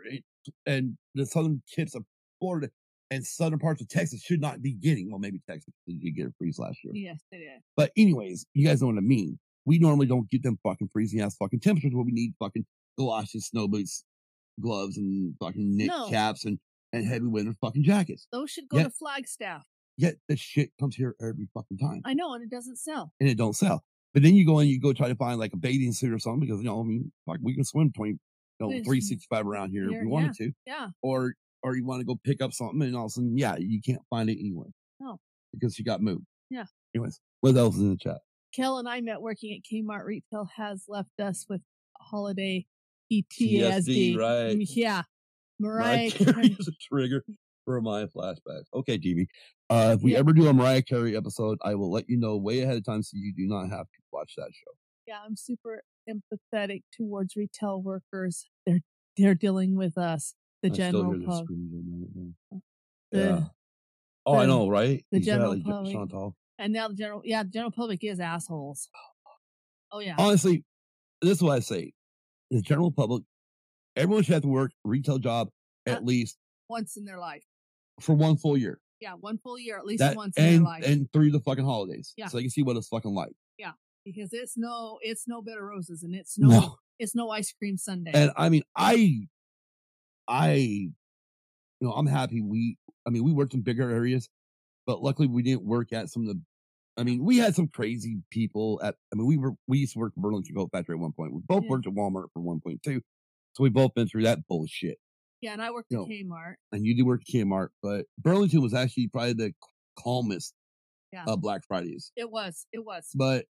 and the southern tips of Florida and southern parts of Texas should not be getting. Well, maybe Texas did get a freeze last year. Yes, it is. But anyways, you guys know what I mean. We normally don't get them fucking freezing ass fucking temperatures where we need fucking galoshes, snow boots, gloves, and fucking knit No. caps and and heavy winter fucking jackets. Those should go Yeah. to Flagstaff. Yet the shit comes here every fucking time, I know, and it doesn't sell. and it don't sell. But then you go and you go try to find like a bathing suit or something because you know I mean like we can swim twenty, you know, Yes. three sixty five around here if you wanted to, Yeah. or or you want to go pick up something and all of a sudden yeah you can't find it anywhere. No. because she got moved. Yeah. Anyways, what else is in the chat? Kel and I met working at Kmart Retail has left us with holiday PTSD, right. Mm, Yeah. Mariah Mariah Carey Carey. is a trigger for my flashbacks. Okay, DB. Uh, if we Yeah. ever do a Mariah Carey episode, I will let you know way ahead of time so you do not have to watch that show. Yeah, I'm super empathetic towards retail workers. They're they're dealing with us, the I general the public. at night, yeah. The- Yeah. Oh, I know, right? the general public. Chantal. And now the general yeah, the general public is assholes. Oh yeah. Honestly, this is what I say. The general public, everyone should have to work retail job at Uh, least Once in their life. for one full year. Yeah, one full year, at least That once in and their life. and through the fucking holidays. Yeah. So they can see what it's fucking like. Because it's no it's no bed of roses and it's no, No. it's no ice cream sundae. And I mean, I, I, you know, I'm happy we, I mean, we worked in bigger areas, but luckily we didn't work at some of the, I mean, we had some crazy people at, I mean, we were, we used to work for Burlington Coat Factory at one point. We both Yeah. worked at Walmart for 1.2. So we both been through that bullshit. yeah, and I worked No. at Kmart. And you do work at Kmart, but Burlington was actually probably the calmest Yeah. of Black Fridays. It was. It was. But,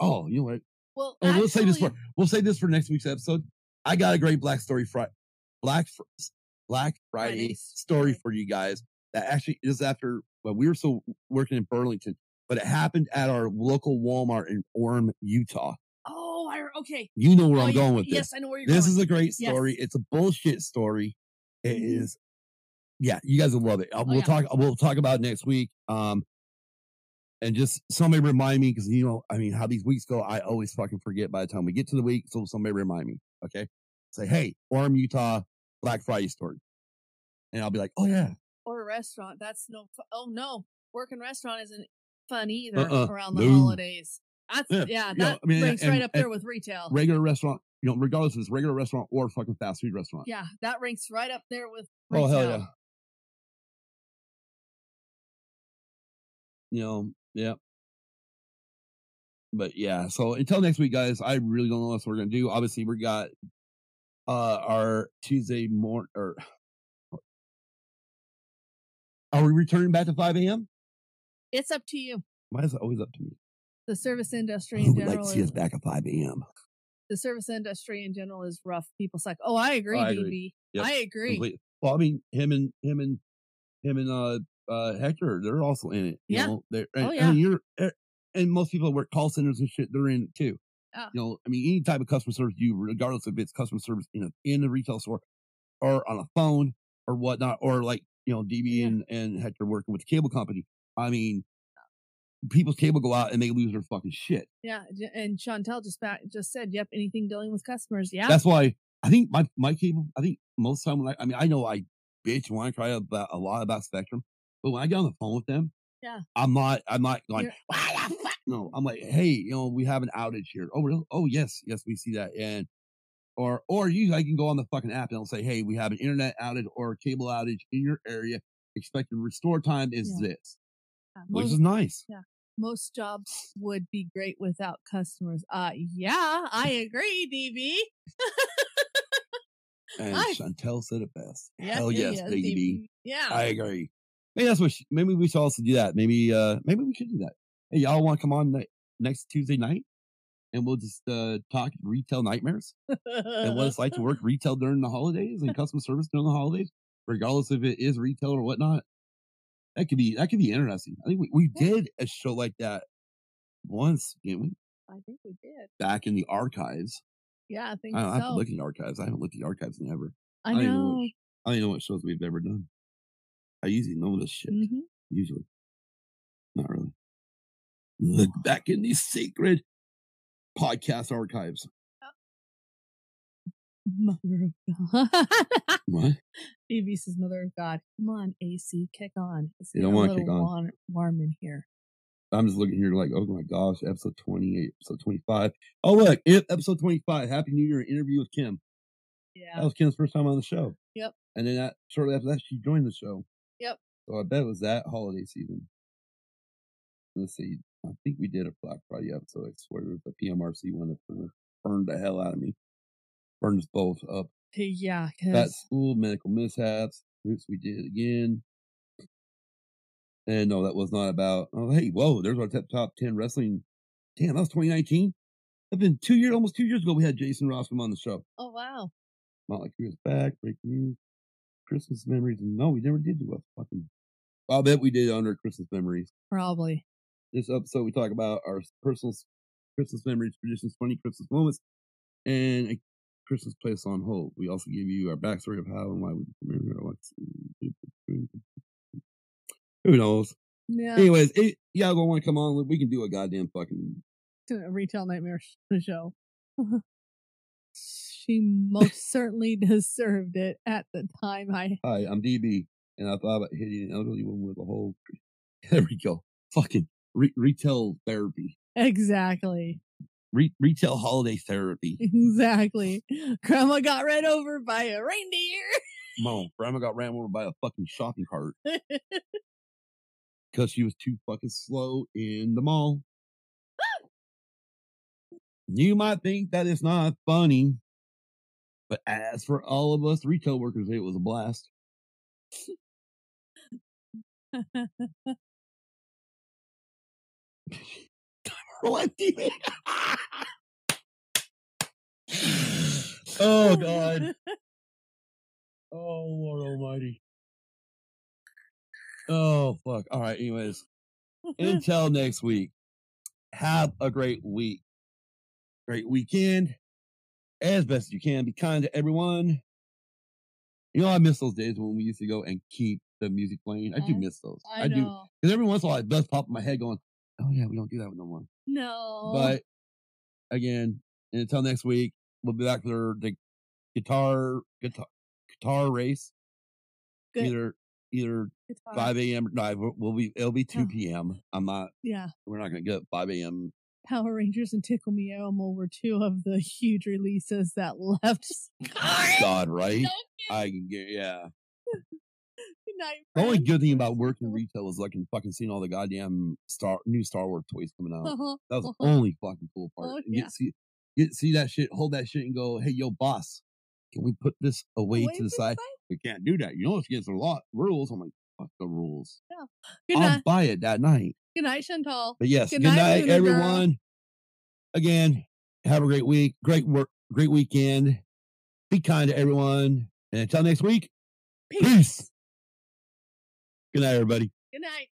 oh, you know what? Well, Oh, we'll say this for we'll say this for next week's episode. I got a great Black Story Friday, Black Black Friday story for you guys. That actually is after well, we were still working in Burlington, but it happened at our local Walmart in Orem, Utah. Oh, I okay. You know where Oh, I'm yeah, going with yes, this. Yes, I know where you're This going. is a great Yes. story. It's a bullshit story. It Mhm. is. Yeah, you guys will love it. Uh, Oh, we'll yeah. talk. We'll talk about it next week. Um, and just somebody remind me because you know, I mean, how these weeks go, I always fucking forget by the time we get to the week. So somebody remind me. Okay, say, hey, Orem, Utah, Black Friday story, and I'll be like, oh yeah, or a restaurant. That's no. fu- Oh no, working restaurant isn't fun either Uh-uh, around the no. holidays. That's Yeah, yeah. that I mean, ranks and- right up there with retail. regular restaurant. You know, regardless if it's regular restaurant or fucking fast food restaurant. yeah, that ranks right up there with Oh hell yeah. You know, yeah. But yeah, so until next week, guys, I really don't know what we're gonna do. Obviously, we got uh our Tuesday morning or are we returning back to 5 a.m.? It's up to you. Why is it always up to me? The service industry I in would like to see us back at 5 a.m. the service industry in general is rough. People say, "Oh, I agree, I DB. agree. Yep, I agree." Complete- Well, I mean, him and him and him and uh uh Hector, they're also in it. You Yeah. know, they're and, Oh, yeah. and you're eh, and most people that work call centers and shit, they're in it too. Yeah. You know, I mean, any type of customer service you, regardless if it's customer service in a in a retail store or on a phone or whatnot, or like you know, DB Yeah. and and Hector working with the cable company. I mean, people's cable go out and they lose their fucking shit. Yeah, and Chantal just back, just said, "Yep, anything dealing with customers." Yeah, That's why I think my my cable. I think most time when I, I mean, I know I bitch when I cry about a lot about Spectrum, but when I get on the phone with them, Yeah. I'm not. I'm not going. You're- "Why the fuck?" No, I'm like, hey, you know, we have an outage here. Oh, really? Oh, yes, yes, we see that. And or or you, I can go on the fucking app and it'll say, hey, we have an internet outage or a cable outage in your area. Expected restore time is Yeah. this, Yeah, which most, is nice. most jobs would be great without customers. Uh, yeah, I agree, DB. And I- Chantal said it best. Hell yes, baby. DB. Yeah, I agree. Maybe that's what. She, maybe we should also do that. Maybe. uh Maybe we should do that. Hey, y'all want to come on ne- next Tuesday night, and we'll just uh talk retail nightmares and what it's like to work retail during the holidays and customer service during the holidays, regardless if it is retail or whatnot. That could be. That could be interesting. I think we, we did a show like that once, didn't we? I think we did. Back in the archives. Yeah, I think I, I have to look in the archives. I haven't looked at the archives in ever. I I don't know know. what- I don't even know what shows we've ever done. I usually know this shit. hmm Usually. Not really. Look back in these sacred podcast archives. Mother of God. What? DB says, "Mother of God, come on, AC, kick on. It's They don't wanna kick on. Warm, warm in here." I'm just looking here like, oh my gosh, episode 28, episode 25. Oh, look, episode 25. Happy New Year interview with Kim. Yeah. That was Kim's first time on the show. Yep. And then that, shortly after that, she joined the show. Yep. So I bet it was that holiday season. Let's see. I think we did a Black Friday episode. I swear it was the PMRC one that burned- the hell out of me. Burned us both up. Yeah, That school medical mishaps. Oops, we did it again. And no, that was not about. Oh, hey, whoa! There's our top top ten wrestling. Damn, that was 2019. That's been two years, almost two years ago. We had Jason Ross come on the show. oh wow, he was back. Breaking news. Christmas memories. No, we never did do a fucking. I'll bet we did under Christmas memories. probably. This episode, we talk about our personal Christmas memories, traditions, funny Christmas moments, and a Christmas place on hold. We also give you our backstory of how and why we remember our Who knows? Yeah, Anyways, it, y'all don't want to come on? We can do a goddamn fucking. a retail nightmare show. she most certainly deserved it at the time. I Hi, I'm DB, and I thought about hitting an elderly woman with a whole. There we go. Fucking re- retail therapy. exactly, Re- retail holiday therapy. exactly. Grandma got ran over by a reindeer. Mom, grandma got ran over by a fucking shopping cart because she was too fucking slow in the mall. you might think that it's not funny, but as for all of us retail workers, it was a blast. Oh God. Oh Lord Almighty. Oh fuck. All right. Anyways, until next week. Have a great week. Great weekend. As best you can. Be kind to everyone. You know, I miss those days when we used to go and keep the music playing. I do miss those. I, do. know. Because every once in a while, it does pop in my head going, oh yeah, we don't do that with no more. No, But again, and until next week, we'll be back for the guitar guitar guitar race. Good. Either either Guitar. five a.m. No, we'll- be it'll be two Oh. p.m. I'm not. Yeah, We're not gonna get five a.m. Power Rangers and Tickle Me Elmo were two of the huge releases that left. God, right? No I can get yeah. Night, The only good thing about working retail is like fucking seeing all the goddamn star new Star Wars toys coming out. Uh-huh. That was the uh-huh. only fucking cool part. Oh, yeah. get see get see that shit, hold that shit, and go, hey, yo, boss, can we put this away Away to the side? We can't do that. You know, it's against the law rules. I'm like, fuck the rules. Good I'll buy it that night. Good night, Chantal. But yes, Good good, night, night, Luna girl. everyone. Again, have a great week, great work, great weekend. Be kind to everyone. And until next week, Peace. peace. Good night, everybody. Good night.